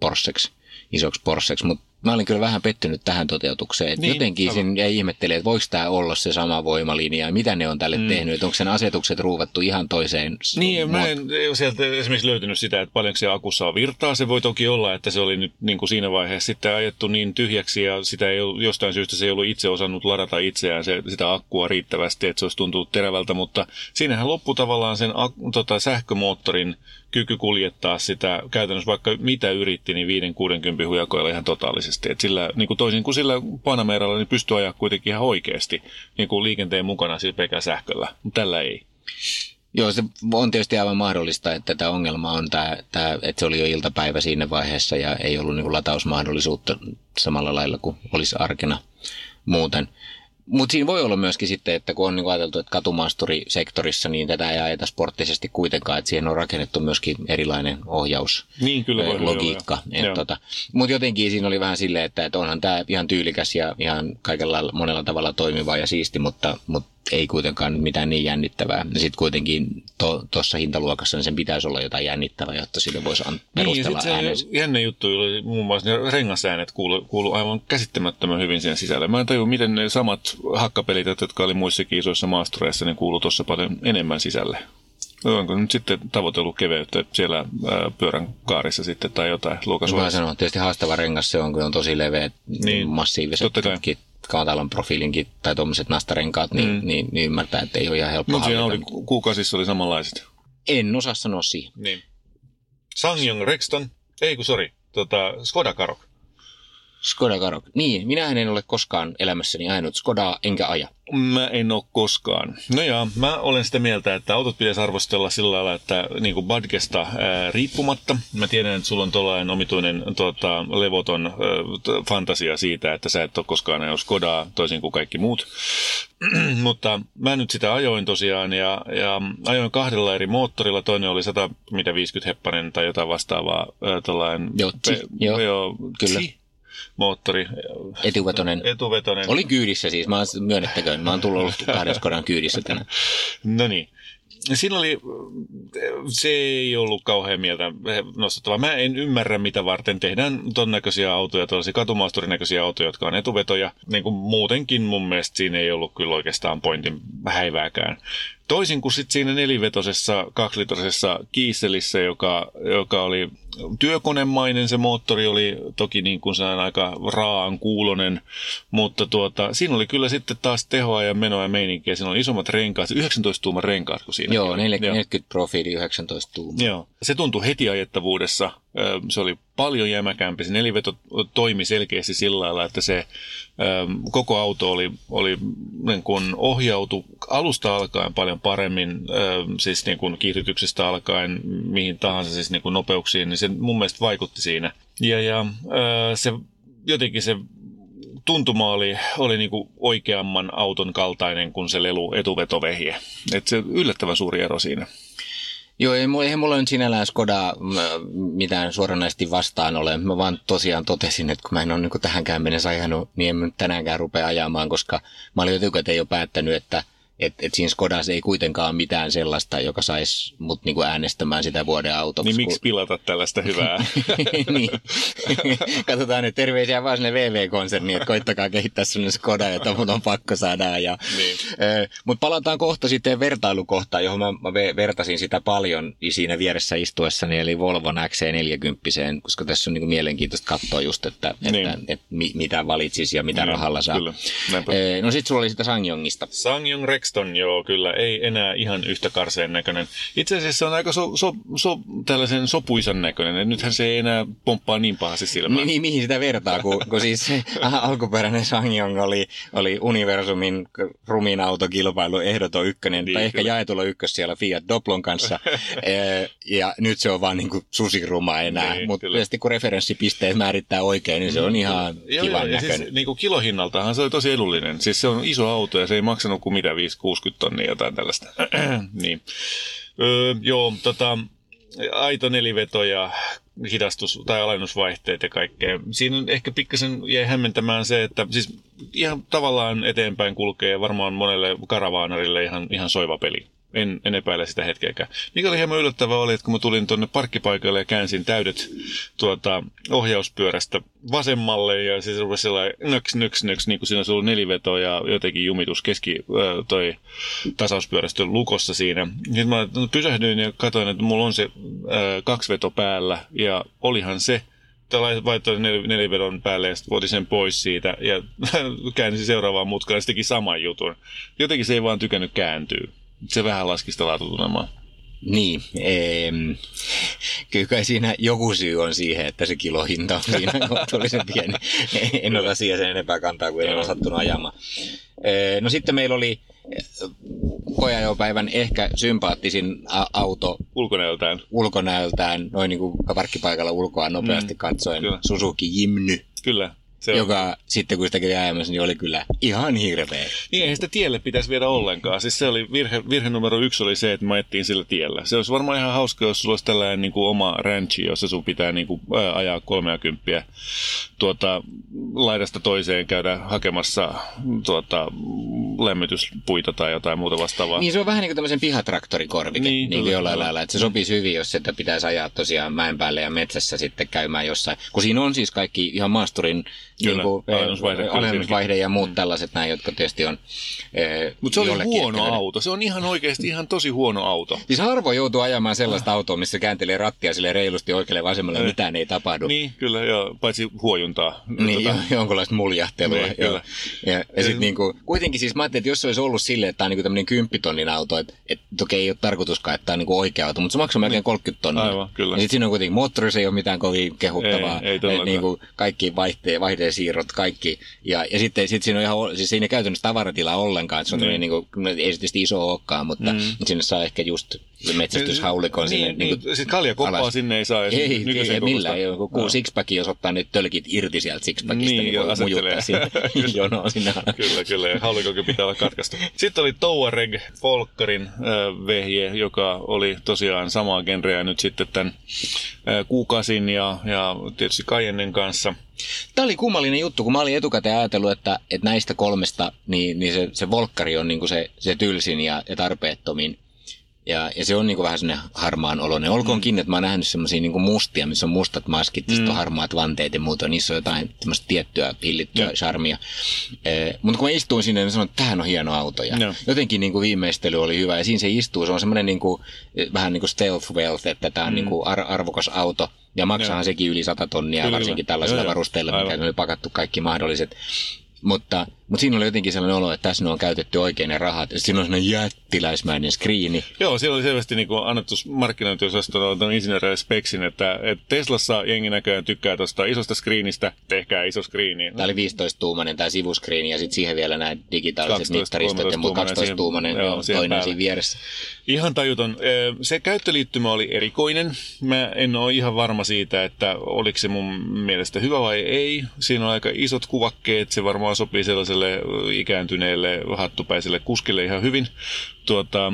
Porscheksi, isoksi Porscheksi. Mutta mä olin kyllä vähän pettynyt tähän toteutukseen. Että niin, jotenkin sen ja ihmettelin, että voiko tämä olla se sama voimalinja ja mitä ne on tälle mm. tehnyt. Että onko sen asetukset ruuvattu ihan toiseen Niin, mä en sieltä esimerkiksi löytynyt sitä, että paljonko se akussa on virtaa. Se voi toki olla, että se oli nyt niin kuin siinä vaiheessa sitten ajettu niin tyhjäksi ja sitä ei ollut, jostain syystä se ei ollut itse osannut ladata itseään se, sitä akkua riittävästi, että se olisi tuntunut terävältä, mutta siinähän loppu tavallaan sen tota, sähkömoottorin kyky kuljettaa sitä käytännössä vaikka mitä yritti, niin 5-60 hujakoilla ihan totaalisesti. Et sillä, niin kuin toisin kuin sillä Panameralla, niin pystyy ajaa kuitenkin ihan oikeasti niin kuin liikenteen mukana sillä pelkää sähköllä, mutta tällä ei. Joo, se on tietysti aivan mahdollista, että tämä ongelma on tämä, tämä että se oli jo iltapäivä siinä vaiheessa ja ei ollut niin latausmahdollisuutta samalla lailla kuin olisi arkena muuten. Mutta siinä voi olla myöskin sitten, että kun on niin ajateltu, että katumaasturisektorissa, niin tätä ei ajeta sporttisesti kuitenkaan, että siihen on rakennettu myöskin erilainen ohjaus, Niin, kyllä voi logiikka. Tota, Mutta jotenkin siinä oli vähän silleen, että, että onhan tämä ihan tyylikäs ja ihan kaikella monella tavalla toimiva ja siisti, mutta, mutta ei kuitenkaan mitään niin jännittävää. Ja sitten kuitenkin tuossa to, hintaluokassa niin sen pitäisi olla jotain jännittävää, jotta sille voisi an- Niin, perustella sitten ääneen. se jännä juttu oli muun muassa ne rengasäänet kuulu, kuulu aivan käsittämättömän hyvin siihen sisälle. Mä en tajua, miten ne samat hakkapelit, jotka oli muissakin isoissa maastureissa, niin kuuluu tuossa paljon enemmän sisälle. Onko nyt sitten tavoitellut keveyttä siellä ää, pyörän kaarissa sitten tai jotain Mä luokasuojassa? sanon, tietysti haastava rengas se on, kun on tosi leveät, Niin, niin, massiiviset totta kai. kit- katalon profiilinkin tai tuommoiset nastarenkaat, niin, Mm. niin, niin, ymmärtää, että ei ole ihan helppo No siinä oli kuukausissa oli samanlaiset. En osaa sanoa siihen. Niin. Sangyong Rexton, ei kun sori, tota, Skoda Karok. Skoda Karoq. Niin, minä en ole koskaan elämässäni ajanut Skodaa enkä aja. Mä en ole koskaan. No joo, mä olen sitä mieltä, että autot pitäisi arvostella sillä lailla, että niin kuin ää, riippumatta. Mä tiedän, että sulla on tuollainen omituinen tota, levoton ää, fantasia siitä, että sä et ole koskaan ajanut Skodaa toisin kuin kaikki muut. [clears throat] Mutta mä nyt sitä ajoin tosiaan ja, ja ajoin kahdella eri moottorilla. Toinen oli 100, mitä 50 heppanen tai jotain vastaavaa. Ää, Joo, tsi, joo, joo, kyllä. tsi moottori, Etuvetonen. etuvetonen. Oli kyydissä siis, mä myönnettäköön. Mä oon tullut ollut kahden Skodan kyydissä tänään. [laughs] No niin. Siinä oli, se ei ollut kauhean mieltä nostettava. Mä en ymmärrä, mitä varten tehdään ton näköisiä autoja, tällaisia katumaasturin näköisiä autoja, jotka on etuvetoja. Niin kuin muutenkin mun mielestä siinä ei ollut kyllä oikeastaan pointin häivääkään. Toisin kuin sitten siinä nelivetosessa, kaksilitrasessa kiisselissä, joka, joka oli työkonemainen, se moottori oli toki niin kuin sellainen aika raan kuulonen, mutta tuota, siinä oli kyllä sitten taas tehoa ja menoa ja meininkiä. Siinä oli isommat renkaat, 19 tuuman renkaat kuin siinä. Joo, 40, 40 profiili 19 tuumaa. Joo. Se tuntui heti ajettavuudessa. Se oli paljon jämäkämpi. Se neliveto toimi selkeästi sillä lailla, että se koko auto oli, oli niin kuin ohjautu alusta alkaen paljon paremmin, siis niin kuin kiihdytyksestä alkaen mihin tahansa siis niin kuin nopeuksiin, niin se mun mielestä vaikutti siinä. Ja, ja se jotenkin se tuntuma oli, oli niin kuin oikeamman auton kaltainen kuin se lelu etuvetovehje. Et se yllättävän suuri ero siinä. Joo, ei, eihän mulla nyt sinällään Skoda mm, mitään suoranaisesti vastaan ole. Mä vaan tosiaan totesin, että kun mä en ole niin tähänkään mennessä ajanut, niin en nyt tänäänkään rupea ajamaan, koska mä olin etukäteen jo päättänyt, että et, et siinä Skodassa ei kuitenkaan ole mitään sellaista, joka saisi mut niinku äänestämään sitä vuoden autoksi. Niin miksi pilata tällaista hyvää? [laughs] niin. Katsotaan nyt terveisiä vaan sinne VV-konserniin, että koittakaa kehittää sellainen Skoda, jota mun on pakko saada. Ja, Niin. Mutta palataan kohta sitten vertailukohtaan, johon mä, mä ve- vertasin sitä paljon siinä vieressä istuessani, eli Volvon XC40, koska tässä on niinku mielenkiintoista katsoa just, että, että, Niin. että, että mi, mitä valitsisi ja mitä Niin, rahalla saa. kyllä. Näinpä. No sitten sulla oli sitä Sangyongista. Sangyong Rexton, joo, kyllä, ei enää ihan yhtä karseen näköinen. Itse asiassa se on aika so, so, so, tällaisen sopuisan näköinen. Et Nythän se ei enää pomppaa niin pahasti silmään. Mi- mi- mihin sitä vertaa, kun, kun siis [laughs] alkuperäinen Sangyong oli, oli Universumin rumin autokilpailu ehdoton ykkönen, Niin, tai ehkä kyllä. jaetulla ykkös siellä Fiat Doplon kanssa, [laughs] ja nyt se on vaan niin kuin susiruma enää, Niin, mutta tietysti kun referenssipisteet määrittää oikein, niin se on ihan Joo, kivan joo, ja näköinen. siis niin kuin kilohinnaltahan se oli tosi edullinen. Siis se on iso auto ja se ei maksanut kuin mitä 5-60 tonnia jotain tällaista. [clears throat] niin. Öö, joo, tota, aito neliveto ja hidastus- tai alennusvaihteet ja kaikkea. Siinä on ehkä pikkasen jäi hämmentämään se, että siis ihan tavallaan eteenpäin kulkee varmaan monelle karavaanarille ihan, ihan soiva peli. En, en epäile sitä hetkeäkään. Mikä oli hieman yllättävää oli, että kun mä tulin tuonne parkkipaikalle ja käänsin täydet tuota, ohjauspyörästä vasemmalle ja siis rupesi sellainen nöks, nöks, nöks, niin kuin siinä olisi ollut neliveto ja jotenkin jumitus keski ö, toi tasauspyörästö lukossa siinä. Sitten mä pysähdyin ja katsoin, että mulla on se ö, kaksiveto päällä ja olihan se laitoin nel, nelivedon päälle ja sitten sen pois siitä ja [laughs] käänsin seuraavaan mutkaan ja se teki saman jutun. Jotenkin se ei vaan tykännyt kääntyä. Se vähän laski sitä laatutunnelmaa. Niin, em, kyllä kai siinä joku syy on siihen, että se kilohinta on siinä [laughs] kohtuullisen pieni. En ota siihen sen enempää kantaa, kuin en ole sattunut ajamaan. No sitten meillä oli koeajopäivän ehkä sympaattisin auto Ulkonäöltään. ulkonäöltään, noin niin kuin parkkipaikalla ulkoa nopeasti Mm, katsoen, kyllä. Suzuki Jimny, Kyllä. Se on. joka sitten kun sitä kävi ajamassa, niin oli kyllä ihan hirveä. Niin, eihän sitä tielle pitäisi viedä ollenkaan. Siis se oli virhe, virhe numero yksi oli se, että me ajettiin sillä tiellä. Se olisi varmaan ihan hauska, jos sulla olisi tällainen niin kuin oma ranchi, jossa sun pitää niin kuin, ää, ajaa 30 tuota, laidasta toiseen käydä hakemassa tuota, lämmityspuita tai jotain muuta vastaavaa. Niin se on vähän niin kuin tämmöisen pihatraktorikorvike, Niin, niin, niin kyllä, jollain lailla, että se sopisi hyvin, jos sitä pitäisi ajaa tosiaan mäen päälle ja metsässä sitten käymään jossain. Kun siinä on siis kaikki ihan maasturin Kyllä, niin kuin, alennusvaihde, kyllä alennusvaihde ja muut tällaiset näin, jotka tietysti on eh, Mutta se oli huono ehkä- auto. Se on ihan oikeasti ihan tosi huono auto. Siis harvoin joutuu ajamaan sellaista autoa, missä kääntelee rattia sille reilusti oikealle vasemmalle ja mitään ei tapahdu. Niin, kyllä, joo, paitsi huojuntaa. Niin, Tota, jo, jonkunlaista muljahtelua. Niin, kyllä. Ja, ja sitten niinku, kuitenkin siis mä ajattelin, että jos se olisi ollut silleen, että tämä on niinku tämmöinen kymppitonnin auto, että et, toki ei ole tarkoituskaan, että tämä on niinku oikea auto, mutta se maksaa melkein 30 tonnia. Niin. Aivan, kyllä. Ja sitten siinä on kuitenkin moottorissa ei ole mitään kovin kehuttavaa. Ei, ei todellakaan. niinku kaikki vaihteen, vaihdeen siirrot, kaikki. Ja, ja sitten sit siinä on ihan, siis siinä ei käytännössä tavaratilaa ollenkaan, että se on Niin. niin. niinku, no, ei se tietysti iso olekaan, mutta, mm. sinne saa ehkä just metsästyshaulikon sinne. Niin, niin, sitten kaljakoppaa alas. sinne ei saa. Ei, ei, ei kokoista- millään. Joku no. sixpack, jos ottaa nyt tölkit irti sieltä sixpackista, Niin, niin, voi mujuttaa sinne [laughs] [laughs] jonoon sinne. Kyllä, kyllä. Ja haulikokin pitää olla katkaistu. Sitten oli Touareg Folkkarin äh, vehje, joka oli tosiaan samaa genreä nyt sitten tämän äh, Kuukasin ja, ja tietysti Cayennen kanssa. Tämä oli kummallinen juttu, kun mä olin etukäteen ajatellut, että, että näistä kolmesta niin, niin se, se Volkkari on niin kuin se, se tylsin ja, ja tarpeettomin. Ja, ja se on niin vähän sellainen harmaan oloinen. Olkoonkin, mm. että mä oon nähnyt semmoisia niin mustia, missä on mustat maskit, mm. sitten on harmaat vanteet ja muuta. Niissä on jotain tämmöistä tiettyä hillittyä Joo. charmia. Eh, mutta kun mä istuin sinne, niin sanoin, että tämähän on hieno auto. Ja Joo. jotenkin niin kuin viimeistely oli hyvä. Ja siinä se istuu. Se on semmoinen niin kuin, vähän niin kuin stealth wealth, että tämä on mm. niin kuin ar- arvokas auto. Ja maksaahan Joo. sekin yli 100 tonnia, Kyllä, varsinkin tällaisilla Joo, varusteilla, mikä ne oli pakattu kaikki mahdolliset. Mutta, mutta siinä oli jotenkin sellainen olo, että tässä ne on käytetty oikein ne rahat. Ja siinä on sellainen jättiläismäinen skriini. Joo, siellä oli selvästi niin kuin annettu markkinointiosastolta tuon insinöörille speksin, että, että Teslassa jengi näköjään tykkää tuosta isosta screenistä, tehkää iso screeni. Tämä oli 15-tuumainen tämä sivuskriini ja sitten siihen vielä nämä digitaaliset 12, mittaristot ja muut 13-tuumainen 12-tuumainen, siihen- joo, toinen päälle. siinä vieressä. Ihan tajuton. Se käyttöliittymä oli erikoinen. Mä en ole ihan varma siitä, että oliko se mun mielestä hyvä vai ei. Siinä on aika isot kuvakkeet. Se varmaan sopii sellaiselle ö, ikääntyneelle hattupäiselle kuskille ihan hyvin. Tuota,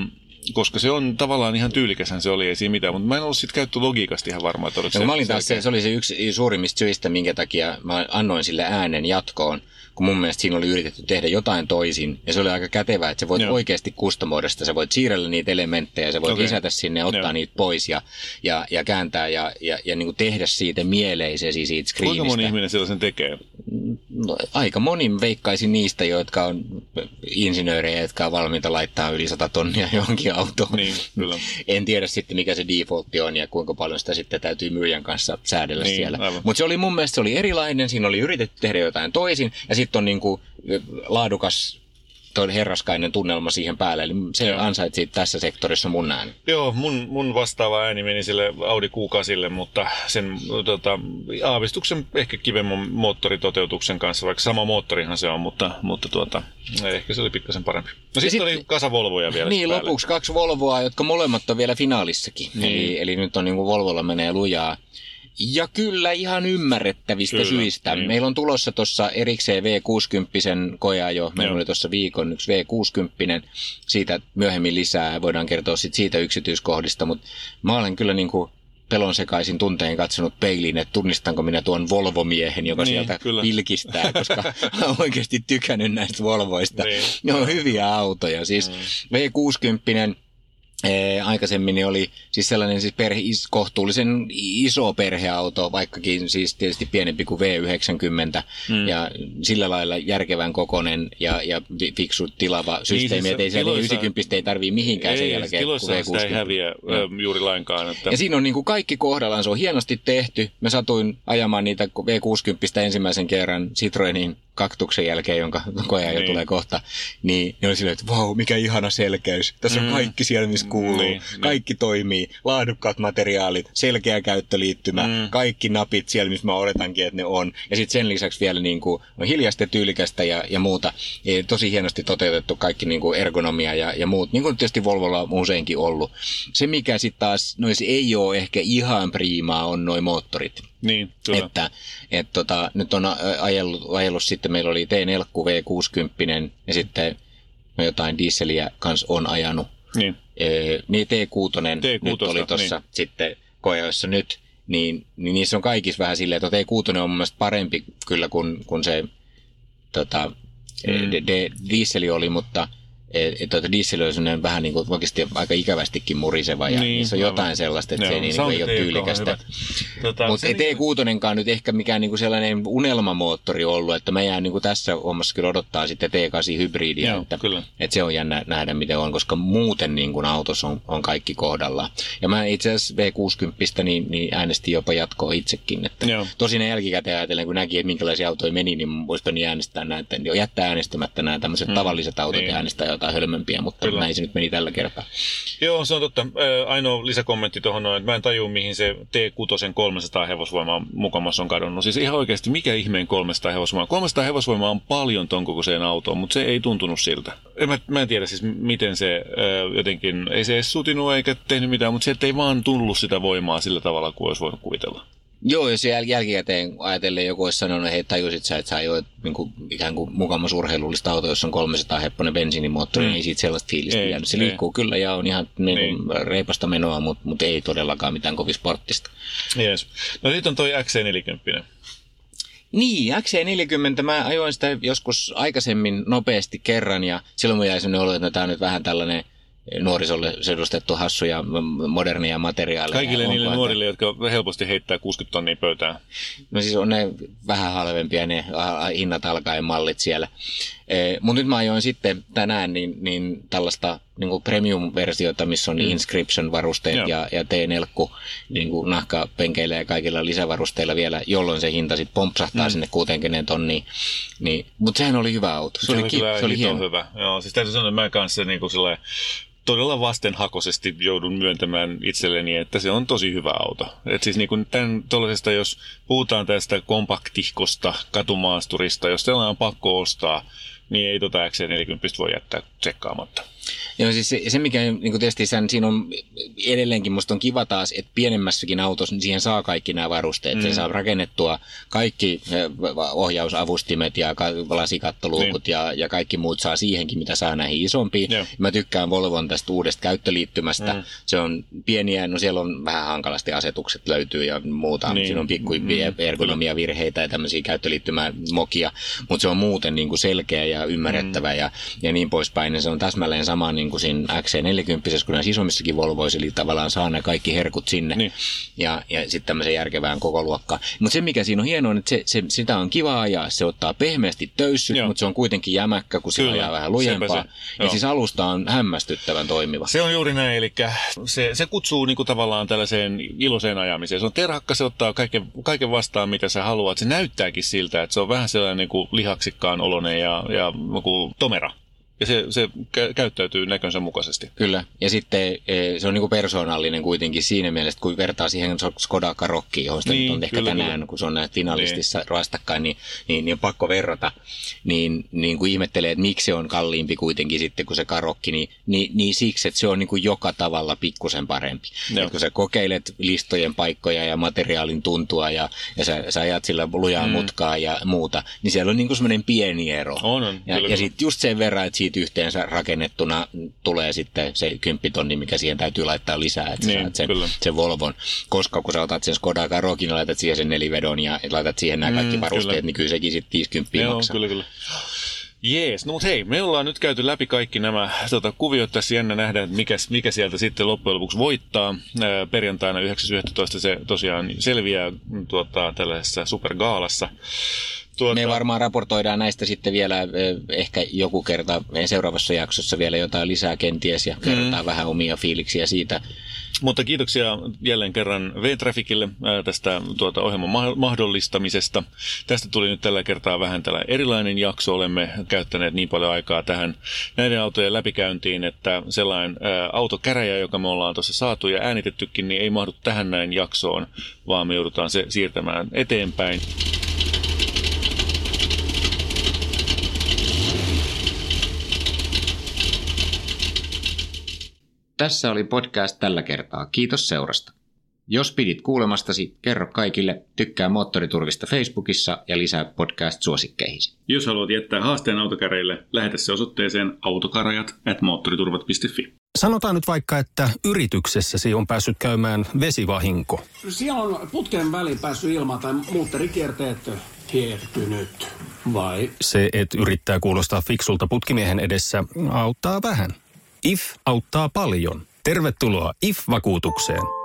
koska se on tavallaan ihan tyylikäshän se oli, ei siinä mitään, mutta mä en ollut siitä käyttölogiikasta ihan varma, että oliko Ja se mä olin taas, se, se oli se yksi suurimmista syistä, minkä takia mä annoin sille äänen jatkoon, kun mun mielestä siinä oli yritetty tehdä jotain toisin. Ja se oli aika kätevää, että sä voit Joo. oikeasti kustomoida sitä, sä voit siirrellä niitä elementtejä, sä voit Okei. lisätä sinne ja ottaa Joo. niitä pois ja, ja, ja kääntää ja, ja, ja niin kuin tehdä siitä mieleisesi siitä Kuinka screenistä. moni ihminen sellaisen tekee? No, aika moni veikkaisin niistä, jotka on insinöörejä, jotka on valmiita laittaa yli 100 tonnia johonkin autoon. Niin, kyllä. [laughs] En tiedä sitten, mikä se defaultti on ja kuinka paljon sitä sitten täytyy myyjän kanssa säädellä Niin, siellä. Mutta se oli mun mielestä se oli erilainen, siinä oli yritetty tehdä jotain toisin ja sitten on niinku laadukas toi herraskainen tunnelma siihen päälle. Eli se ansaitsi tässä sektorissa mun ääni. Joo, mun, mun vastaava ääni meni sille Audi Q8, mutta sen tota, aavistuksen ehkä kivemman moottoritoteutuksen kanssa, vaikka sama moottorihan se on, mutta, mutta tuota, ehkä se oli pikkasen parempi. No sitten sit- oli kasa Volvoja vielä Niin, päälle. lopuksi kaksi Volvoa, jotka molemmat on vielä finaalissakin. Niin. Eli, eli nyt on niin kuin Volvolla menee lujaa. Ja kyllä ihan ymmärrettävistä Kyllä, syistä. niin. Meillä on tulossa tuossa erikseen V60 koeajo. Meillä Joo. oli tuossa viikon yksi V60. Siitä myöhemmin lisää. Voidaan kertoa sit siitä yksityiskohdista. Mutta mä olen kyllä niin kuin pelon sekaisin tunteen katsonut peiliin, että tunnistanko minä tuon Volvo-miehen, joka Niin, sieltä kyllä. pilkistää, koska [laughs] oon oikeasti tykännyt näistä Volvoista. Niin. Ne on hyviä autoja. Siis mm. V60 Ee, aikaisemmin oli siis sellainen siis perhe, is, kohtuullisen iso perheauto, vaikkakin siis tietysti pienempi kuin V90 mm. ja sillä lailla järkevän kokonen ja, ja fi- fiksu tilava systeemi, siis niin, ettei siellä tiloissa- 90 ei tarvii mihinkään sen Ei, jälkeen kuin tiloissa sitä ei V60. häviä ö, juuri lainkaan. Että... Ja siinä on niin kuin kaikki kohdallaan, se on hienosti tehty. Mä satuin ajamaan niitä V60 ensimmäisen kerran Citroenin kaktuksen jälkeen, jonka koja jo Niin. tulee kohta, niin ne oli silleen, että vau, mikä ihana selkeys. Tässä on Mm. kaikki siellä, missä kuuluu. Niin, niin. Kaikki toimii. Laadukkaat materiaalit, selkeä käyttöliittymä, Mm. kaikki napit siellä, missä mä odotankin, että ne on. Ja sitten sen lisäksi vielä niin kuin, on hiljaista ja tyylikästä ja, ja muuta. E, tosi hienosti toteutettu kaikki niin kuin ergonomia ja, ja muut, niin kuin tietysti Volvolla on useinkin ollut. Se, mikä sitten taas noissa ei ole ehkä ihan priimaa, on noin moottorit. Niin, kyllä. Että et tota, nyt on ajellut, ajellut sitten, meillä oli T4 V60 ja sitten mä jotain dieseliä kanssa on ajanut. Niin. Ee, niin T6, T6, nyt oli tuossa niin. sitten koeoissa nyt, niin, niin niissä on kaikissa vähän silleen, että T6 on mun mielestä parempi kyllä kuin, kuin se tota, Mm. mm. d- d- dieseli oli, mutta et, tuota, diesel on sellainen vähän niin kuin oikeasti aika ikävästikin muriseva ja Niin, niin, niissä on aivan. jotain sellaista, että Joo, se ei, niin, soundit ei ole tyylikästä. Tota, Mutta se ei T6 nyt ehkä mikään niinku sellainen unelmamoottori ollut, että mä jään niinku tässä hommassa kyllä odottaa sitten T8 hybridiä, Joo, että, kyllä. että se on jännä nähdä miten on, koska muuten niin kuin autossa on, on kaikki kohdallaan. Ja mä itse asiassa V60 niin, niin äänestin jopa jatkoa itsekin, että Joo. tosin jälkikäteen ajatellen, kun näki, että minkälaisia autoja meni, niin voisi niin äänestää näitä, jättää äänestämättä nämä tämmöiset mm, tavalliset autot niin. ja äänestää jotain hölmömpiä, mutta Kyllä. näin se nyt meni tällä kertaa. Joo, se on totta. Ainoa lisäkommentti tuohon on, että mä en tajua, mihin se T6 300 hevosvoimaa mukamassa on kadonnut. Siis ihan oikeasti, mikä ihmeen 300 hevosvoimaa? 300 hevosvoimaa on paljon ton kokoiseen autoon, mutta se ei tuntunut siltä. En Mä, mä en tiedä siis, miten se ö, jotenkin, ei se edes sutinut eikä tehnyt mitään, mutta sieltä ei vaan tullut sitä voimaa sillä tavalla kuin olisi voinut kuvitella. Joo, jos jäl- jälkikäteen ajatellen joku olisi sanonut, hei tajusit sä, että sä ajoit niin kuin, ikään kuin mukamas urheilullista auto, jossa on 300 hepponen bensiinimoottori, Mm. niin ei siitä sellaista fiilistä Ei, jäänyt. Se ei. liikkuu kyllä ja on ihan niin Niin. kuin, reipasta menoa, mutta, mutta ei todellakaan mitään kovin sporttista. Yes. No sitten on toi XC40. Niin, XC40, mä ajoin sitä joskus aikaisemmin nopeasti kerran ja silloin mun jäi sellainen olo, että no, tämä on nyt vähän tällainen nuorisolle sedustettu hassu ja m- modernia materiaaleja. Kaikille niille onkohan nuorille, jotka helposti heittää 60 tonnia pöytään. No siis on ne vähän halvempia ne hinnat alkaen mallit siellä. E, Mutta nyt mä ajoin sitten tänään niin, niin tällaista niin premium-versiota, missä on mm. inscription-varusteet Joo. ja, ja T4 niin nahkapenkeillä ja kaikilla lisävarusteilla vielä, jolloin se hinta sitten pompsahtaa mm. sinne 60 tonniin. Niin, Mutta sehän oli hyvä auto. Se, Se, oli, oli ki- kyllä se oli hieno. hyvä. Joo, siis täytyy sanoa, että mä kanssa niin kuin todella vastenhakoisesti joudun myöntämään itselleni, että se on tosi hyvä auto. Et siis niin kuin tämän jos puhutaan tästä kompaktihkosta katumaasturista, jos sellainen on pakko ostaa, niin ei tota XC40 voi jättää tsekkaamatta. Joo, siis se, se mikä niin tietysti sen, siinä on edelleenkin musta on kiva taas, että pienemmässäkin autossa niin siihen saa kaikki nämä varusteet. Mm. Se saa rakennettua kaikki eh, ohjausavustimet ja ka- lasikattoluukut Niin. ja, ja kaikki muut saa siihenkin, mitä saa näihin isompiin. Joo. Mä tykkään Volvon tästä uudesta käyttöliittymästä. Mm. Se on pieniä, no siellä on vähän hankalasti asetukset löytyy ja muuta. Niin. Niin. Siinä on pikku mm. ergonomiavirheitä ja tämmöisiä käyttöliittymämokia, mutta se on muuten niin kuin selkeä ja ymmärrettävä mm. ja, ja niin poispäin. Ja se on täsmälleen sama niin kuin siinä XC40, kun näissä isommissakin Volvoissa, eli tavallaan saa ne kaikki herkut sinne Niin. ja, ja sitten tämmöisen järkevään koko luokkaan. Mutta se, mikä siinä on hienoa, on, että se, se, sitä on kiva ajaa, se ottaa pehmeästi töyssyt, mutta se on kuitenkin jämäkkä, kun se Kyllä, ajaa vähän lujempaa. se. Ja Joo. siis alusta on hämmästyttävän toimiva. Se on juuri näin, eli se, se kutsuu niinku tavallaan tällaiseen iloiseen ajamiseen. Se on terhakka, se ottaa kaiken, kaiken vastaan, mitä sä haluat. Se näyttääkin siltä, että se on vähän sellainen niinku lihaksikkaan oloinen ja, ja niinku tomera. Ja se, se kä- käyttäytyy näkönsä mukaisesti. Kyllä, ja sitten eh, se on niinku persoonallinen kuitenkin siinä mielessä, kun vertaa siihen Skoda Karokkiin, johon Niin, niin, nyt on ehkä kyllä, tänään, kyllä. kun se on näitä finalistissa niin. vastakkain, niin, niin, niin, on pakko verrata. Niin, niin kun ihmettelee, että miksi se on kalliimpi kuitenkin sitten kuin se Karokki, niin, niin, niin siksi, että se on niinku joka tavalla pikkusen parempi. Joo. Et kun sä kokeilet listojen paikkoja ja materiaalin tuntua ja, ja sä, sä ajat sillä lujaa mm. mutkaa ja muuta, niin siellä on niinku semmoinen pieni ero. On, on, Ja, kyllä, ja sitten just sen verran, että siitä yhteensä rakennettuna tulee sitten se kymppitonni, mikä siihen täytyy laittaa lisää, että Niin, saat sen, kyllä. sen Volvon. Koska kun sä otat sen Skoda Karokin ja laitat siihen sen nelivedon ja laitat siihen nämä kaikki Mm, varusteet, kyllä. niin kyllä sekin sitten 50 Joo, maksaa. kyllä, kyllä. Jees, no mutta hei, me ollaan nyt käyty läpi kaikki nämä tota, kuviot tässä jännä nähdä, että mikä, mikä sieltä sitten loppujen lopuksi voittaa. Ää, perjantaina 9.11. se tosiaan selviää tuota, tällaisessa supergaalassa. Tuota... Me varmaan raportoidaan näistä sitten vielä ehkä joku kerta seuraavassa jaksossa vielä jotain lisää kenties ja kerrotaan mm. vähän omia fiiliksiä siitä. Mutta kiitoksia jälleen kerran V-Trafficille tästä tuota ohjelman mahdollistamisesta. Tästä tuli nyt tällä kertaa vähän tällä erilainen jakso. Olemme käyttäneet niin paljon aikaa tähän näiden autojen läpikäyntiin, että sellainen autokäräjä, joka me ollaan tuossa saatu ja äänitettykin, niin ei mahdu tähän näin jaksoon, vaan me joudutaan se siirtämään eteenpäin. Tässä oli podcast tällä kertaa. Kiitos seurasta. Jos pidit kuulemastasi, kerro kaikille, tykkää Moottoriturvista Facebookissa ja lisää podcast-suosikkeihisi. Jos haluat jättää haasteen autokäreille, lähetä se osoitteeseen autokarajat at moottoriturvat.fi. Sanotaan nyt vaikka, että yrityksessäsi on päässyt käymään vesivahinko. Siellä on putken väliin päässyt ilma tai muutterikierteet hiertynyt, vai? Se, että yrittää kuulostaa fiksulta putkimiehen edessä, auttaa vähän. IF auttaa paljon. Tervetuloa IF-vakuutukseen.